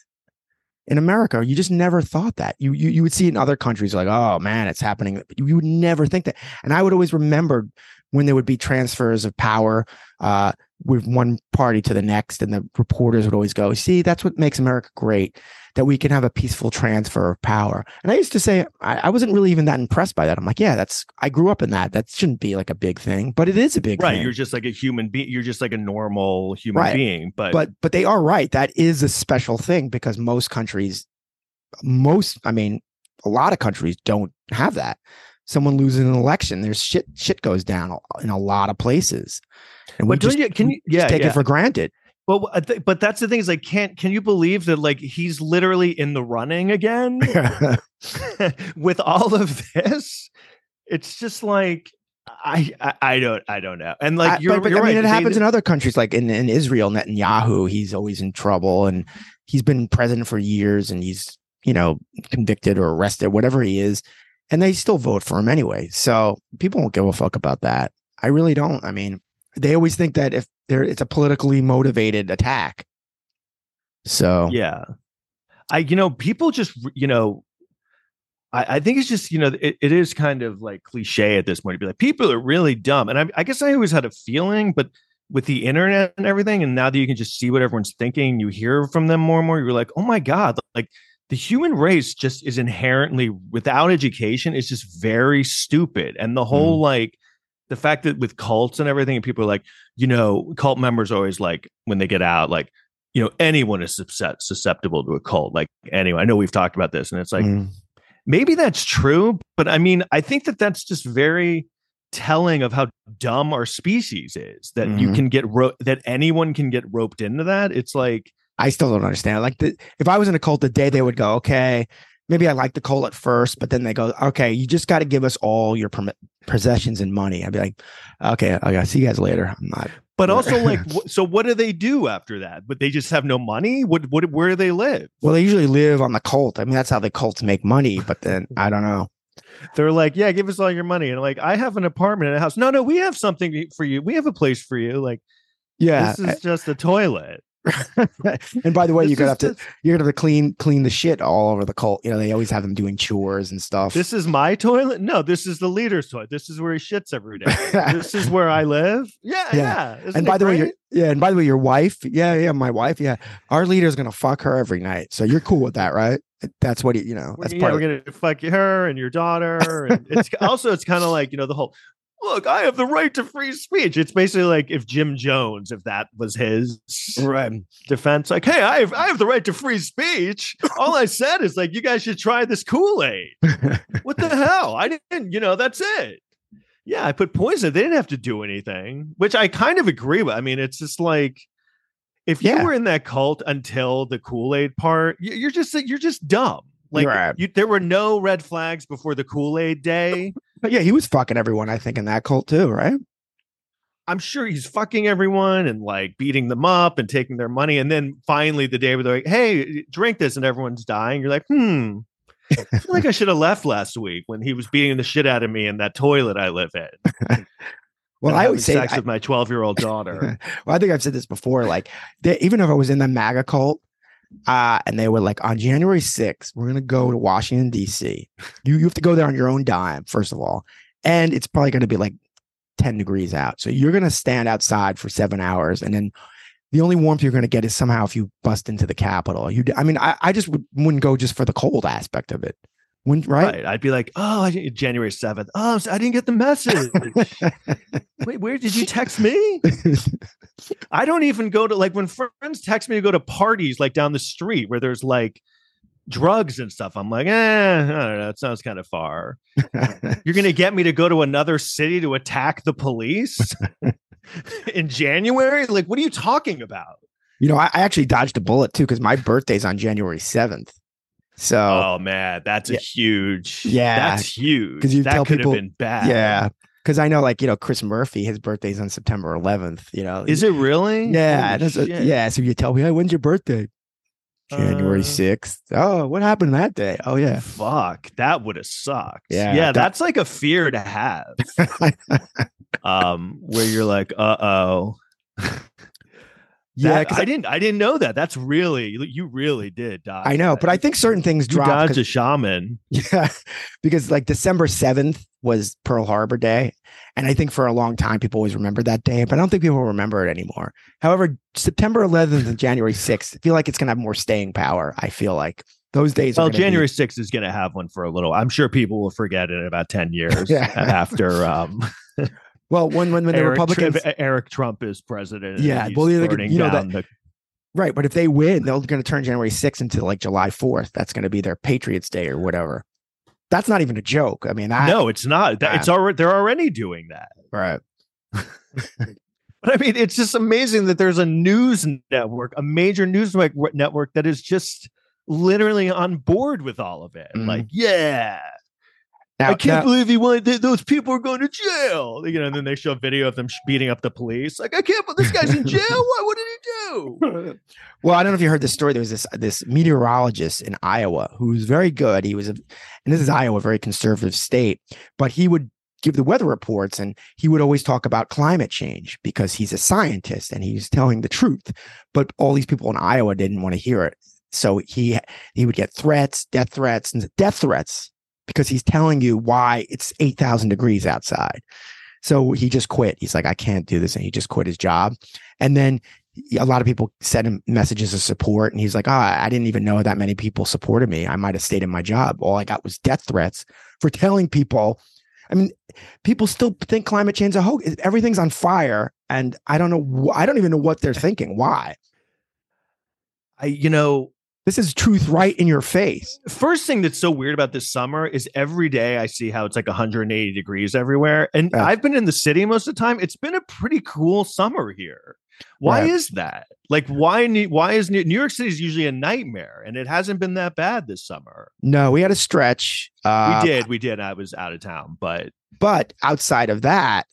S2: In America, you just never thought that. You you, you would see in other countries like, oh man, it's happening. You, you would never think that. And I would always remember when there would be transfers of power. Uh, with one party to the next, and the reporters would always go, "See, that's what makes America great, that we can have a peaceful transfer of power." And I used to say I, I wasn't really even that impressed by that. I'm like, "Yeah, that's I grew up in that. That shouldn't be like a big thing, but it is a big
S1: right.
S2: thing."
S1: You're just like a human being. You're just like a normal human
S2: Right.
S1: being. But,
S2: but but they are right. That is a special thing because most countries, most I mean, a lot of countries don't have that. Someone loses an election, there's shit shit goes down in a lot of places, and we
S1: but don't
S2: just,
S1: you? Can
S2: we
S1: you?
S2: just
S1: Yeah,
S2: take
S1: yeah.
S2: it for granted.
S1: Well, but that's the thing is like, can't can you believe that like he's literally in the running again with all of this? It's just like I I, I don't I don't know. And like
S2: I-
S1: you're,
S2: but, but,
S1: you're
S2: I mean,
S1: right.
S2: it
S1: they-
S2: happens in other countries, like in, in Israel. Netanyahu, he's always in trouble, and he's been president for years, and he's you know convicted or arrested, whatever he is, and they still vote for him anyway. So people don't give a fuck about that. I really don't. I mean, they always think that if there, it's a politically motivated attack. So
S1: Yeah. I, you know, people just, you know, I, I think it's just, you know, it, it is kind of like cliche at this point to be like, people are really dumb. And I, I guess I always had a feeling, but with the internet and everything, and now that you can just see what everyone's thinking, you hear from them more and more, you're like, oh my God, like the human race just is inherently without education, is just very stupid. And the whole like, the fact that with cults and everything, and people are like, you know, cult members always like when they get out, like, you know, anyone is suscept- susceptible to a cult. Like, anyway, I know we've talked about this, and it's like,
S2: mm,
S1: maybe that's true, but I mean, I think that that's just very telling of how dumb our species is that you
S2: Mhm.
S1: can get ro- that anyone can get roped into that. It's like,
S2: I still don't understand. Like, the, if I was in a cult today, they would go, okay, maybe I like the cult at first, but then they go, okay, you just got to give us all your perm- possessions and money. I'd be like, okay, I gotta see you guys later. I'm not.
S1: but also like, so what do they do after that? But they just have no money. What, what, where do they live?
S2: Well, they usually live on the cult. I mean, that's how the cults make money. But then mm. I don't know.
S1: They're like, yeah, give us all your money, and like, I have an apartment and a house. No, no, we have something for you. We have a place for you. Like,
S2: Yeah.
S1: this is just a toilet.
S2: and by the way,
S1: This
S2: you're gonna have to you're gonna have to clean clean the shit all over the cult. You know, they always have them doing chores and stuff.
S1: This is my toilet. No, this is the leader's toilet. This is where he shits every day. this is where I live. Yeah,
S2: Yeah.
S1: yeah.
S2: And by the way,
S1: great?
S2: your yeah, and by the way, your wife, yeah, yeah, my wife, yeah, our leader's gonna fuck her every night. So you're cool with that, right? That's what he, you know. That's
S1: yeah,
S2: part
S1: we're
S2: of
S1: gonna fuck her and your daughter. And it's also it's kind of like you know the whole look. I have the right to free speech. It's basically like if Jim Jones, if that was his
S2: right.
S1: defense, like, hey, I have I have the right to free speech. All I said is like, you guys should try this Kool Aid. what the hell? I didn't. You know, that's it. Yeah, I put poison. They didn't have to do anything, which I kind of agree with. I mean, it's just like if you
S2: Yeah.
S1: were in that cult until the Kool Aid part, you- you're just you're just dumb. Like
S2: Right.
S1: you, there were no red flags before the Kool Aid day.
S2: But yeah, he was fucking everyone, I think, in that cult too, right?
S1: I'm sure he's fucking everyone and like beating them up and taking their money. And then finally, the day where they're like, "Hey, drink this," and everyone's dying. You're like, "Hmm." I feel like I should have left last week when he was beating the shit out of me in that toilet I live in.
S2: Well, I always say,
S1: sex
S2: I,
S1: with my 12 year old daughter.
S2: well, I think I've said this before. Like, they, even if I was in the MAGA cult, uh, and they were like, on January 6th, we're gonna go to Washington D.C. You you have to go there on your own dime, first of all, and it's probably gonna be like 10 degrees out. So you're gonna stand outside for seven hours, and then the only warmth you're gonna get is somehow if you bust into the Capitol. You, I mean, I, I just would, wouldn't go just for the cold aspect of it. Wouldn't right?
S1: right. I'd be like, oh, I didn't- January 7th. Oh, I didn't get the message. Wait, where did you text me? I don't even go to like when friends text me to go to parties like down the street where there's like drugs and stuff. I'm like, eh, I don't know. It sounds kind of far. You're going to get me to go to another city to attack the police in January? Like, what are you talking about?
S2: you know, I, I actually dodged a bullet too because my birthday's on January 7th. So
S1: Oh, man, that's a huge.
S2: Yeah,
S1: that's huge.
S2: Because you
S1: that
S2: tell
S1: could
S2: people-
S1: have been bad.
S2: Yeah, because I know, like you know, Chris Murphy, his birthday's on September 11th. You know,
S1: Is it really?
S2: Yeah, a- yeah. So you tell me, hey, when's your birthday? January
S1: Uh,
S2: 6th. Oh, what happened that day? Oh yeah,
S1: Fuck, that would have sucked.
S2: Yeah,
S1: yeah,
S2: that-
S1: that's like a fear to have. um, where you're like, uh oh.
S2: yeah. 'cause
S1: I didn't. I didn't know that. That's really you. Really did dodge.
S2: I know,
S1: that.
S2: but I think certain things
S1: you
S2: drop. 'cause-
S1: a shaman.
S2: Yeah, because like December 7th was Pearl Harbor Day. And I think for a long time, people always remember that day, but I don't think people remember it anymore. However, September 11th and January 6th, I feel like it's going to have more staying power. I feel like those days.
S1: Well, January be- 6th is going to have one for a little. I'm sure people will forget it in about 10 years after. Um,
S2: well, when when, when the Republicans,
S1: Eric Trump is president.
S2: Yeah, well, you know that. The- right, but if they win, they're going to turn January 6th into like July 4th. That's going to be their Patriots Day or whatever. That's not even a joke. I mean, that,
S1: no, it's not. That, it's already they're already doing that.
S2: Right.
S1: But I mean, it's just amazing that there's a news network, a major news network that is just literally on board with all of it. Mm-hmm. Like, yeah, now, I can't now, believe he wanted th- those people are going to jail. You know, and then they show a video of them beating up the police. Like, I can't believe this guy's in jail. what? What did he
S2: do? well, I don't know if you heard this story. There was this this meteorologist in Iowa who was very good. He was a, and this is Iowa, a very conservative state, but he would give the weather reports and he would always talk about climate change because he's a scientist and he's telling the truth. But all these people in Iowa didn't want to hear it. So he he would get threats, death threats, and death threats because he's telling you why it's 8,000 degrees outside. So he just quit. He's like, I can't do this. And he just quit his job. And then a lot of people sent him messages of support. And he's like, oh, I didn't even know that many people supported me. I might have stayed in my job. All I got was death threats for telling people. I mean, people still think climate change is a hoax. Everything's on fire. And I don't know. I don't even know what they're eh. thinking. Why?
S1: I, you know,
S2: this is truth right in your face.
S1: First thing that's so weird about this summer is every day I see how it's like 180 degrees everywhere. And. I've been in the city most of the time. It's been a pretty cool summer here. Why right. is that? Like, why? Why is New, New York City is usually a nightmare, and it hasn't been that bad this summer?
S2: No, we had a stretch.
S1: Uh, we did, we did. I was out of town, but
S2: but outside of that,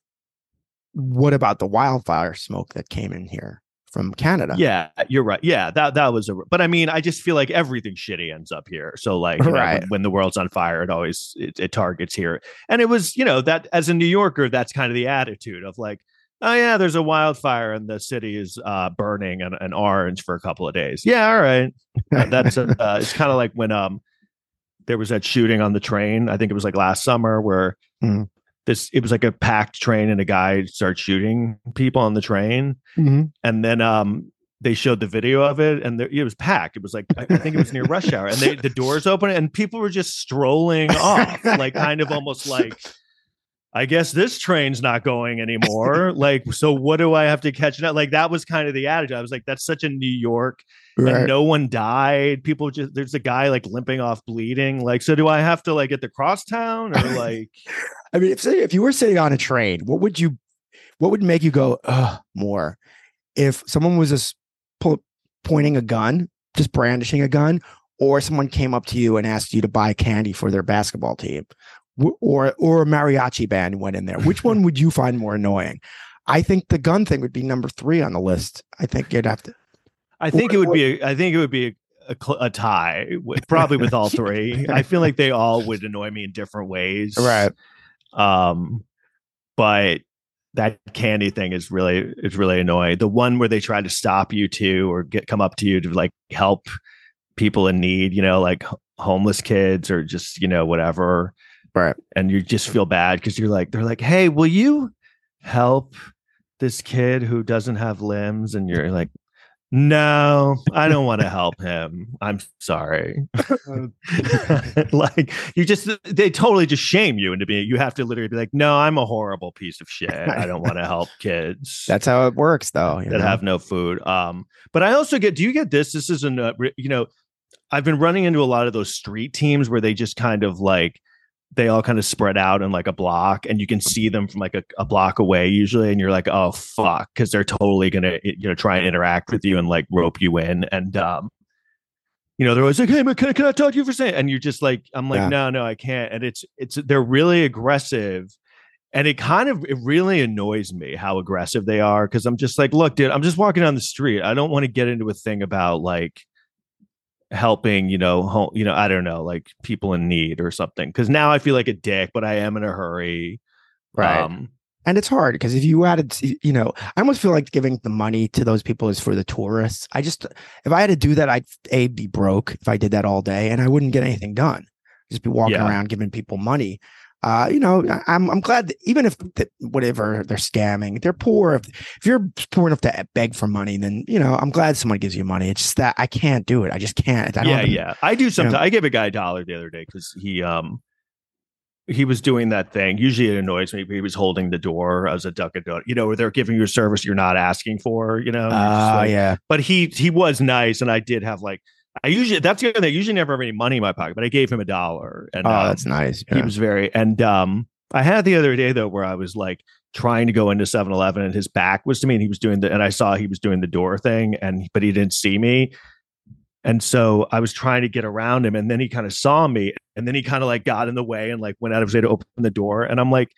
S2: what about the wildfire smoke that came in here? From Canada.
S1: Yeah, you're right. Yeah, that that was a. But I mean, I just feel like everything shitty ends up here. So like, right. Know, when, when, the world's on fire, it always it, it targets here. And it was, you know, that as a New Yorker, that's kind of the attitude of like, oh yeah, there's a wildfire and the city is uh, burning an, an orange for a couple of days. Yeah, all right. Uh, that's a, uh, it's kind of like when um there was that shooting on the train. I think it was like last summer where. Mm this it was like a packed train and a guy starts shooting people on the train mm-hmm. and then um they showed the video of it and there, it was packed it was like i think it was near rush hour and they, the doors open and people were just strolling off like kind of almost like I guess this train's not going anymore. like, so what do I have to catch now? Like, that was kind of the attitude. I was like, that's such a New York, right. and no one died. People just there's a guy like limping off, bleeding. Like, so do I have to like get the crosstown or like?
S2: I mean, if if you were sitting on a train, what would you, what would make you go, uh, more? If someone was just pull, pointing a gun, just brandishing a gun, or someone came up to you and asked you to buy candy for their basketball team, or or a mariachi band went in there. Which one would you find more annoying? I think the gun thing would be number three on the list. I think you'd have to.
S1: I think it would be. A, I think it would be a, a, a tie, with, probably with all three. I feel like they all would annoy me in different ways.
S2: Right.
S1: Um, but that candy thing is really is really annoying. The one where they try to stop you too, or get come up to you to like help people in need. You know, like homeless kids or just you know whatever
S2: Right.
S1: And you just feel bad because you're like, they're like, hey, will you help this kid who doesn't have limbs? And you're like, no, I don't want to help him. I'm sorry. like you just they totally just shame you into being you have to literally be like, no, I'm a horrible piece of shit. I don't want to help kids.
S2: That's how it works though.
S1: That know? have no food. Um, but I also get do you get this? This isn't a, you know, I've been running into a lot of those street teams where they just kind of like they all kind of spread out in like a block and you can see them from like a, a block away usually and you're like oh fuck because they're totally gonna you know try and interact with you and like rope you in and um you know they're always like hey man, can, I, can I talk to you for a second and you're just like i'm like yeah. no no i can't and it's it's they're really aggressive and it kind of it really annoys me how aggressive they are because i'm just like look dude i'm just walking down the street i don't want to get into a thing about like helping you know home, you know i don't know like people in need or something because now i feel like a dick but i am in a hurry
S2: right. um, and it's hard because if you added you know i almost feel like giving the money to those people is for the tourists. I just if i had to do that i'd a be broke if i did that all day and i wouldn't get anything done. Just be walking yeah. around giving people money uh, you know, I'm I'm glad that even if whatever they're scamming, they're poor. If if you're poor enough to beg for money, then you know I'm glad someone gives you money. It's just that I can't do it. I just can't. I don't
S1: yeah,
S2: the-
S1: yeah. I do sometimes. I gave a guy a dollar the other day because he um he was doing that thing. Usually it annoys me, but he was holding the door as a duck a donut, you know, where they're giving you a service you're not asking for, you know. and you're
S2: Ah,
S1: like-
S2: yeah.
S1: But he he was nice, and I did have like I usually that's the other thing. I usually never have any money in my pocket, but I gave him a dollar, and
S2: Oh,
S1: um,
S2: that's nice.
S1: he was very and um I had the other day though where I was like trying to go into 7-Eleven and his back was to me and he was doing the and I saw he was doing the door thing and but he didn't see me. And so I was trying to get around him and then he kind of saw me and then he kind of like got in the way and like went out of his way to open the door and I'm like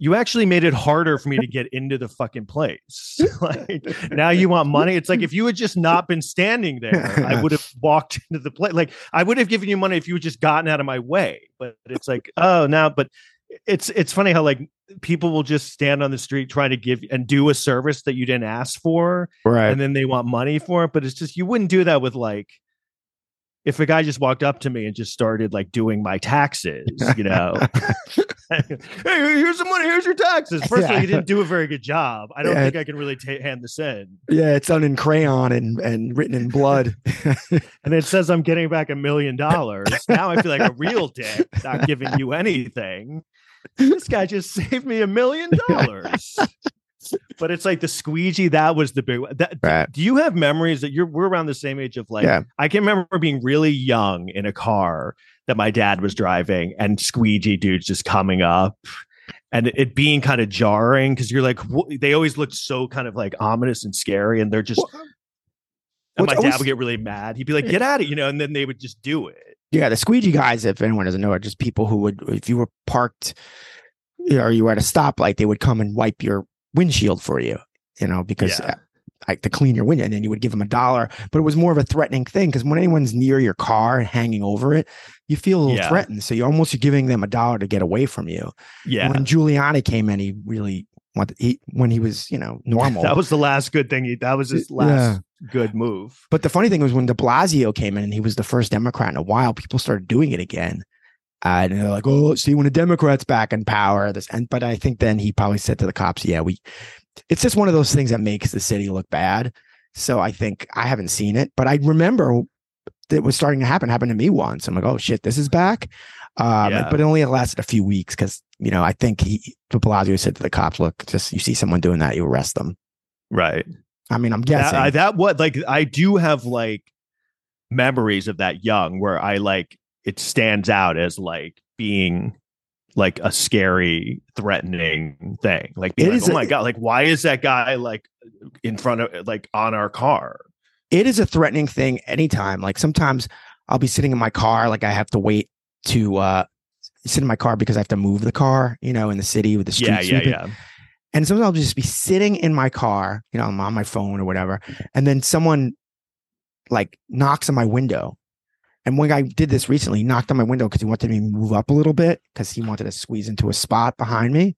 S1: you actually made it harder for me to get into the fucking place. like now you want money. It's like if you had just not been standing there, I would have walked into the place. Like I would have given you money if you had just gotten out of my way. But it's like, oh, now, but it's it's funny how like people will just stand on the street trying to give and do a service that you didn't ask for,
S2: right.
S1: and then they want money for it. But it's just you wouldn't do that with like if a guy just walked up to me and just started like doing my taxes, you know. hey, here's some money. Here's your taxes. First of all,
S2: Yeah.
S1: you didn't do a very good job. I don't
S2: Yeah.
S1: think I can really ta- hand this in.
S2: yeah, it's done in crayon and and written in blood.
S1: And it says I'm getting back a million dollars. Now I feel like a real dick, not giving you anything. This guy just saved me a million dollars. But it's like the squeegee. That was the big. one. That,
S2: Right.
S1: Do you have memories that you're? We're around the same age of like.
S2: Yeah.
S1: I can remember being really young in a car that my dad was driving, and squeegee dudes just coming up, and it, being kind of jarring because you're like, they always looked so kind of like ominous and scary, and they're just.
S2: Well,
S1: and my dad
S2: always-
S1: would get really mad. He'd be like, "Get out of," you know, and then they would just do it.
S2: Yeah, the squeegee guys, if anyone doesn't know, are just people who would, if you were parked or you were at a stoplight, they would come and wipe your windshield for you, you know, because
S1: Yeah.
S2: like to clean your window, and then you would give them a dollar. But it was more of a threatening thing because when anyone's near your car and hanging over it, you feel a little
S1: Yeah.
S2: threatened. So you're almost you're giving them a dollar to get away from you.
S1: Yeah,
S2: When Giuliani came in, he really wanted he when he was you know normal.
S1: that was the last good thing. He, that was his last good move.
S2: But the funny thing was when De Blasio came in and he was the first Democrat in a while, people started doing it again. And they're like, "Oh, see, when a Democrat's back in power, this." And but I think then he probably said to the cops, "Yeah, we." It's just one of those things that makes the city look bad. So I think I haven't seen it, but I remember it was starting to happen. Happened to me once. I'm like, "Oh shit, this is back." Um,
S1: Yeah.
S2: But it only lasted a few weeks because you know I think De Blasio said to the cops, "Look, just you see someone doing that, you arrest them."
S1: Right.
S2: I mean, I'm guessing.
S1: I, that what like I do have like memories of that young where I like it stands out as like being like a scary, threatening thing. Like,
S2: It
S1: like,
S2: is
S1: oh
S2: a-
S1: my god, like why is that guy like in front of like on our car?
S2: it is a threatening thing anytime. Like sometimes I'll be sitting in my car, like I have to wait to uh sit in my car because I have to move the car, you know, in the city with the street
S1: Yeah, yeah,
S2: sweeping.
S1: yeah.
S2: And sometimes I'll just be sitting in my car, you know, I'm on my phone or whatever, and then someone like knocks on my window. And one guy did this recently, he knocked on my window because he wanted me to move up a little bit because he wanted to squeeze into a spot behind me.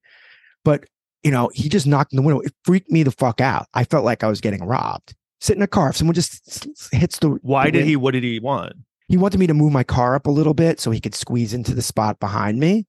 S2: But you know, he just knocked on the window. It freaked me the fuck out. I felt like I was getting robbed. Sit in a car. If someone just hits the
S1: Why
S2: the
S1: did he? What did he want?
S2: he wanted me to move my car up a little bit so he could squeeze into the spot behind me.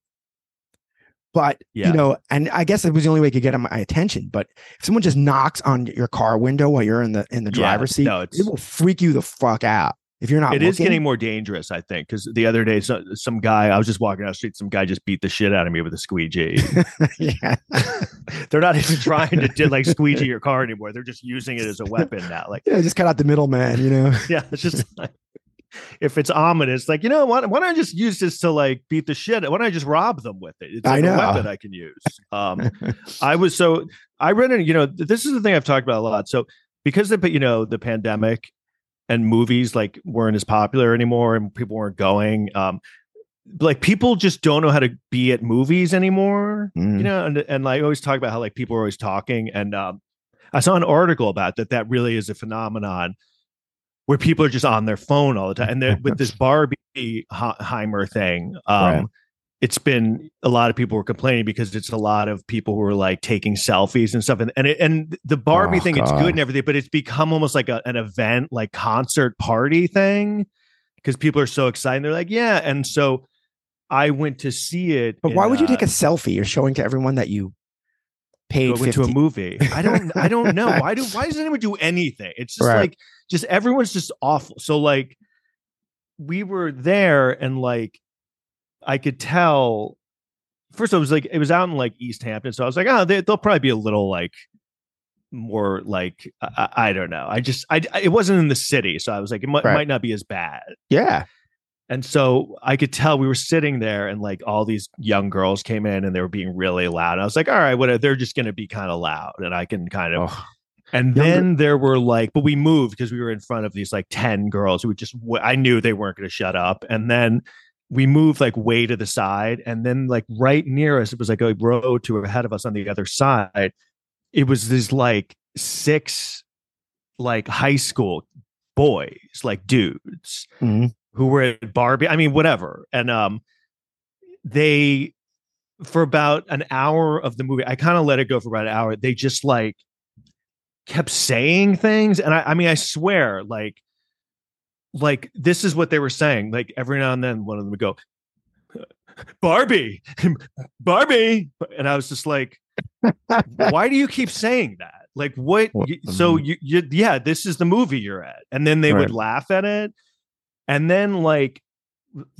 S2: But
S1: Yeah.
S2: you know, and I guess it was the only way he could get my attention. But if someone just knocks on your car window while you're in the in the
S1: Yeah,
S2: driver's seat,
S1: no,
S2: it will freak you the fuck out if you're not.
S1: It is
S2: looking.
S1: getting more dangerous, I think, because the other day, so, some guy I was just walking down the street, some guy just beat the shit out of me with a squeegee.
S2: yeah.
S1: They're not even trying to do, like squeegee your car anymore. They're just using it as a weapon now. Like,
S2: yeah, just cut out the middleman. You know.
S1: yeah, it's just like if it's ominous, like you know, why, why don't I just use this to like beat the shit? Out? Why don't I just rob them with it? It's
S2: I know.
S1: a weapon I can use. Um, I was so I read it. You know, this is the thing I've talked about a lot. So because the you know the pandemic and movies like weren't as popular anymore and people weren't going. Um, like people just don't know how to be at movies anymore.
S2: Mm.
S1: You know, and and I always talk about how like people are always talking. And um, I saw an article about that. That really is a phenomenon where people are just on their phone all the time. And they're- with this Barbie Heimer thing, um,
S2: Right.
S1: It's been a lot of people were complaining because it's a lot of people who are like taking selfies and stuff. And and, it, and the Barbie
S2: Oh,
S1: thing, it's good and everything, but it's become almost like a, an event, like concert party thing because people are so excited. They're like, yeah. And so I went to see it.
S2: But why
S1: in,
S2: would you
S1: uh,
S2: take a selfie? You're showing to everyone that you paid
S1: go into a movie. I don't I don't know. Why do why does anyone do anything? It's just
S2: Right.
S1: like just everyone's just awful. So like we were there and like I could tell first it was like it was out in like East Hampton. So I was like, oh, they, they'll probably be a little like more like I, I I don't know. I just I it wasn't in the city, so I was like it might,
S2: Right.
S1: might not be as bad.
S2: Yeah.
S1: And so I could tell we were sitting there and like all these young girls came in and they were being really loud. And I was like, all right, whatever. They're just going to be kind of loud and I can kind of.
S2: Oh,
S1: And
S2: Younger-
S1: then there were like, but we moved because we were in front of these like 10 girls who would just, I knew they weren't going to shut up. And then we moved like way to the side. And then like right near us, it was like a road to ahead of us on the other side. It was this like six like high school boys, like dudes
S2: mhm.
S1: who were at Barbie. I mean, whatever. And um, they for about an hour of the movie, I kind of let it go for about an hour. They just like kept saying things, and I, I mean, I swear, like, like this is what they were saying. Like every now and then, one of them would go, "Barbie, Barbie," and I was just like, "Why do you keep saying that?" Like what? So you, you, yeah, this is the movie you're at, and then they
S2: Right.
S1: would laugh at it, and then like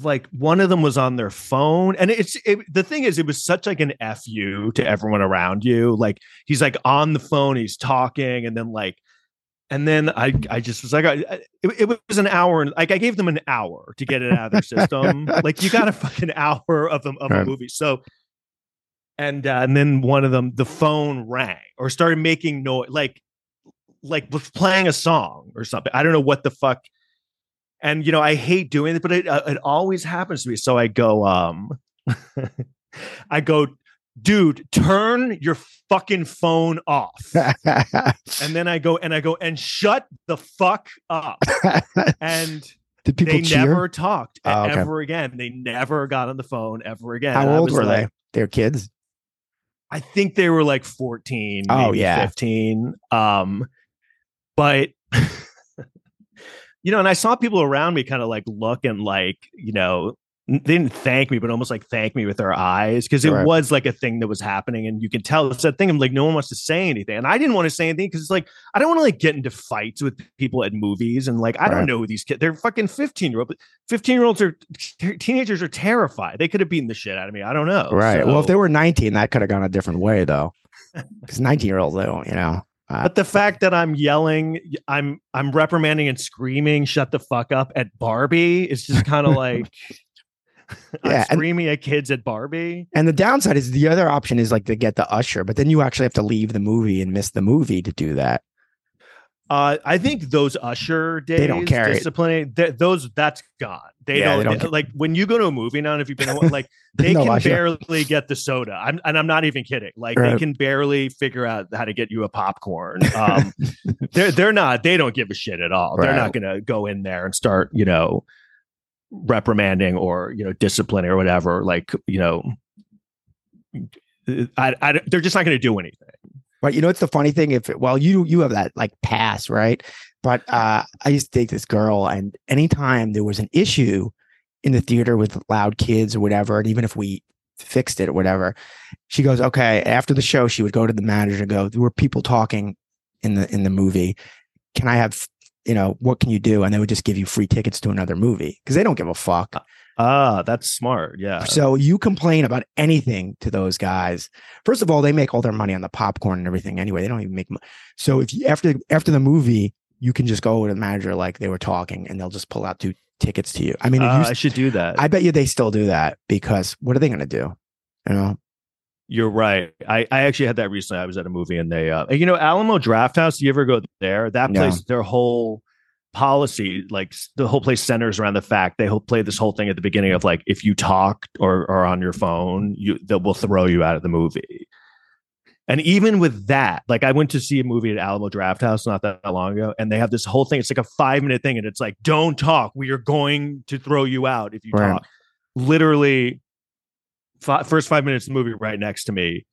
S1: like one of them was on their phone and it's it, the thing is it was such like an fu to everyone around you like he's like on the phone he's talking and then like and then i i just was like I, it, it was an hour and like i gave them an hour to get it out of their system. Like you got a fucking hour of them of a movie. So and uh, and then one of them the phone rang or started making noise like like was playing a song or something. I don't know what the fuck. And you know i hate doing it but it, uh, it always happens to me. So i go um i go dude turn your fucking phone off and then i go and i go and shut the fuck up and
S2: Did people
S1: they
S2: cheer?
S1: never talked
S2: Oh, okay.
S1: ever again they never got on the phone ever again
S2: How old were
S1: like,
S2: they? They're kids.
S1: I think they were like 14,
S2: Oh,
S1: maybe
S2: yeah.
S1: 15. Um, but you know, and I saw people around me kind of like look and like, you know, they didn't thank me, but almost like thank me with their eyes because it
S2: Right.
S1: was like a thing that was happening, and you can tell it's that thing of like no one wants to say anything, and I didn't want to say anything because it's like I don't want to like get into fights with people at movies, and like I don't know who these kids. They're fucking fifteen year old, fifteen year olds are teenagers are terrified. They could have beaten the shit out of me. I don't know.
S2: Right. Well, if they were 19, that could have gone a different way, though. Because 19 year olds, they don't, you know. Uh,
S1: But the fact that I'm yelling, I'm I'm reprimanding and screaming, "Shut the fuck up!" at Barbie is just kind of like I'm
S2: Yeah, and-
S1: screaming at kids at Barbie.
S2: and the downside is the other option is like to get the usher, but then you actually have to leave the movie and miss the movie to do that.
S1: Uh, I think those usher days,
S2: They don't
S1: disciplining, th- those that's gone. They
S2: Yeah,
S1: don't,
S2: they don't
S1: like when you go to a movie now. And if you've been like they
S2: No
S1: can
S2: usher.
S1: barely get the soda. I'm and I'm not even kidding. Like they can barely figure out how to get you a popcorn. Um, they're they're not. They don't give a shit at all. They're not going to go in there and start you know reprimanding or you know disciplining or whatever. Like you know. I, I, they're just not going to do anything.
S2: But you know, it's the funny thing. If well, you you have that like pass, right? But uh, I used to date this girl, and anytime there was an issue in the theater with loud kids or whatever, and even if we fixed it or whatever, she goes, "Okay." After the show, she would go to the manager and go, "There were people talking in the in the movie. Can I have, you know, what can you do?" And they would just give you free tickets to another movie because they don't give a fuck.
S1: Ah, that's smart. Yeah.
S2: So you complain about anything to those guys. First of all, they make all their money on the popcorn and everything anyway. They don't even make. Mo- so if you after after the movie, you can just go to the manager like they were talking, and they'll just pull out two tickets to you. I mean,
S1: Uh,
S2: used-
S1: I should do that.
S2: I bet you they still do that because what are they going to do? You know,
S1: You're right. I, I actually had that recently. I was at a movie and they, uh, you know, Alamo Drafthouse. You ever go there? That
S2: No.
S1: place, their whole policy, like the whole place centers around the fact they play this whole thing at the beginning of like, if you talk or or on your phone, you they will throw you out of the movie. And even with that, like I went to see a movie at Alamo Drafthouse not that long ago, and they have this whole thing. It's like a five minute thing, and it's like, don't talk. We are going to throw you out if you
S2: Right.
S1: talk. Literally, fi- first five minutes of the movie, right next to me,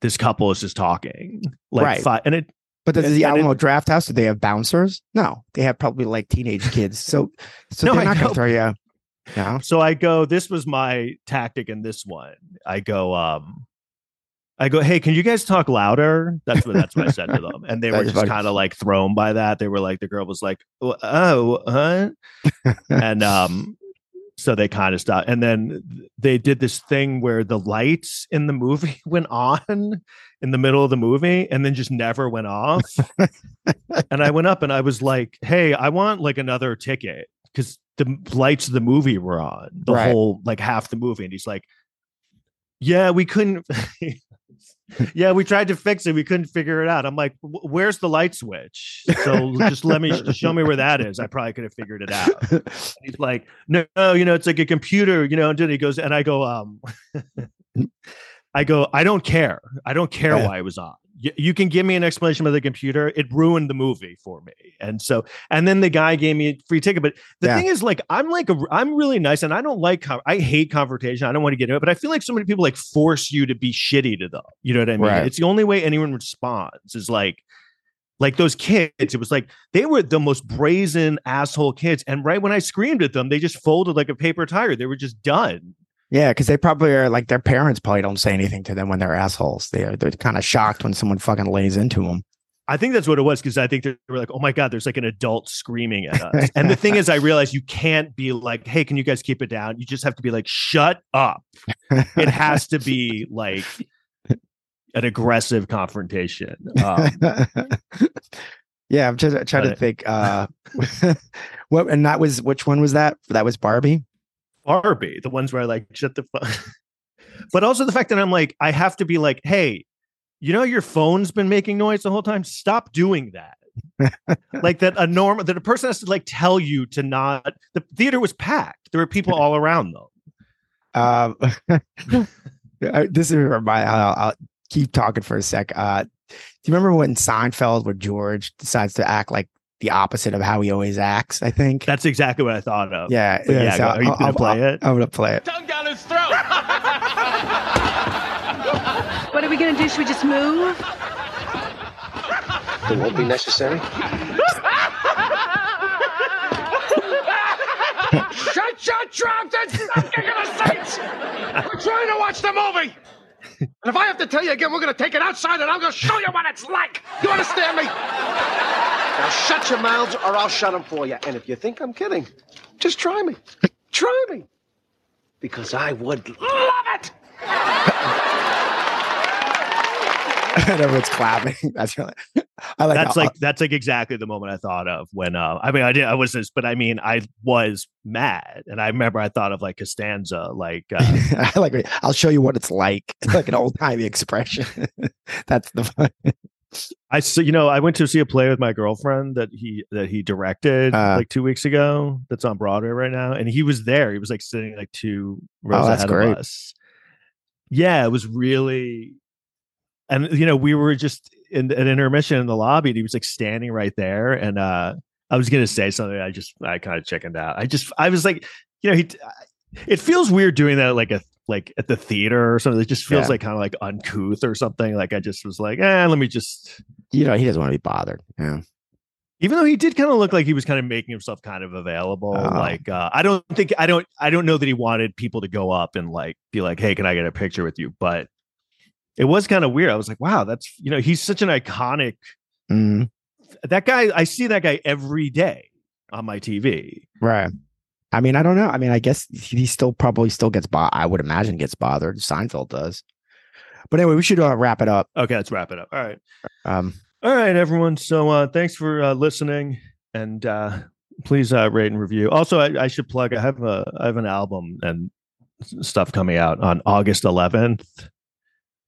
S1: this couple is just talking, like
S2: Right.
S1: five, and it
S2: but does
S1: And-
S2: the
S1: and it-
S2: Alamo Drafthouse? Do they have bouncers? No, they have probably like teenage kids. So so
S1: No,
S2: they're not going to throw you. Yeah.
S1: So I go, this was my tactic in this one. I go, um, I go, hey, can you guys talk louder? That's what that's what I said to them, and they were just kind of like thrown by that. They were like, the girl was like, oh, oh huh? and um, so they kind of stopped, and then they did this thing where the lights in the movie went on in the middle of the movie, and then just never went off. and I went up and I was like, hey, I want like another ticket because the lights of the movie were on the
S2: Right.
S1: whole like half the movie, and he's like, yeah, we couldn't. yeah, we tried to fix it. We couldn't figure it out. I'm like, where's the light switch? So just let me just show me where that is. I probably could have figured it out. And he's like, no, no, you know, it's like a computer, you know. And then he goes, and I go, um, I go, I don't care. I don't care
S2: Yeah.
S1: why it was on. You can give me an explanation of the computer. It ruined the movie for me. And so, and then the guy gave me a free ticket. But the
S2: Yeah.
S1: thing is, like, I'm like, a, I'm really nice, and I don't like, I hate confrontation. I don't want to get into it, but I feel like so many people like force you to be shitty to them. You know what I mean?
S2: Right.
S1: It's the only way anyone responds is like, like those kids. It was like they were the most brazen asshole kids. And right when I screamed at them, they just folded like a paper tire. They were just done.
S2: Yeah, because they probably are like their parents probably don't say anything to them when they're assholes. They're they're kind of shocked when someone fucking lays into them.
S1: I think that's what it was because I think they were like, "Oh my god, there's like an adult screaming at us." and the thing is, I realized you can't be like, "Hey, can you guys keep it down?" You just have to be like, "Shut up." It has to be like an aggressive confrontation. Um,
S2: yeah, I'm just trying to think. Uh, what and that was which one was that? That was Barbie.
S1: Barbie, the ones where I like shut the fuck. but also the fact that I'm like, I have to be like, "Hey, you know, your phone's been making noise the whole time. Stop doing that." like that a normal that a person has to like tell you to not. The theater was packed. There were people all around them.
S2: Um, this is my. I'll, I'll keep talking for a sec. Uh, do you remember when Seinfeld, where George decides to act like the opposite of how he always acts? I think.
S1: That's exactly what I thought of.
S2: yeah,
S1: But yeah,
S2: so
S1: go- are you
S2: I'll-
S1: gonna
S2: I'll-
S1: play
S2: I'll-
S1: it?
S2: I'm gonna play it.
S3: tongue down his throat.
S4: What are we gonna do? Should we just move?
S5: It won't be necessary.
S3: Shut your trap and stop kicking the seats. We're trying to watch the movie. And if I have to tell you again, we're going to take it outside and I'm going to show you what it's like. You understand me?
S5: Now shut your mouths or I'll shut them for you. And if you think I'm kidding, just try me. Try me. Because I would love it.
S2: and everyone's clapping. That's really. I like.
S1: that's
S2: how-
S1: like that's like exactly the moment I thought of when uh I mean I did I was this but I mean I was mad and I remember I thought of like Costanza like uh,
S2: I like I'll show you what it's like, like an old timey expression. That's the fun.
S1: I so you know I went to see a play with my girlfriend that he that he directed
S2: Uh.
S1: like two weeks ago that's on Broadway right now and he was there he was like sitting like two rows
S2: Oh, that's
S1: ahead
S2: great.
S1: of us yeah it was really and you know we were just in an intermission in the lobby and he was like standing right there and uh I was gonna say something I just I kind of chickened out I just I was like you know he it feels weird doing that like a like at the theater or something it just feels
S2: Yeah.
S1: like kind of like uncouth or something like I just was like eh let me just
S2: You know, he doesn't want to be bothered. Yeah.
S1: even though he did kind of look like he was kind of making himself kind of available
S2: Oh.
S1: like uh, i don't think i don't i don't know that he wanted people to go up and like be like hey can i get a picture with you but it was kind of weird i was like wow that's you know he's such an iconic
S2: Mm,
S1: that guy i see that guy every day on my tv
S2: right. I mean, I don't know. I mean, I guess he still probably still gets bo- I would imagine gets bothered. Seinfeld does. But anyway, we should uh, wrap it up.
S1: okay let's wrap it up all right
S2: Um,
S1: all right everyone so uh thanks for uh, listening and uh please uh rate and review also I, I should plug i have a i have an album and stuff coming out on august 11th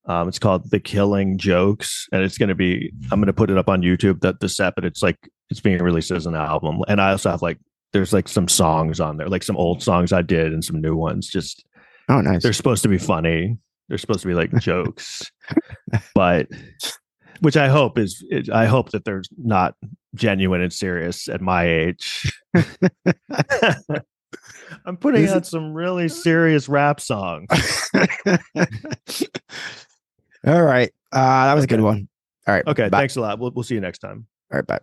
S1: um it's called the killing jokes and it's going to be i'm going to put it up on youtube that the set but it's like it's being released as an album and i also have like there's like some songs on there like some old songs i did and some new ones just
S2: oh, nice.
S1: they're supposed to be funny. They're supposed to be like jokes, but which I hope is, I hope that they're not genuine and serious at my age. I'm putting
S2: Is it-
S1: out some really serious rap songs.
S2: All right. Uh, that was a good one. All right.
S1: Okay,
S2: Bye.
S1: thanks a lot. We'll we'll see you next time.
S2: All right. Bye.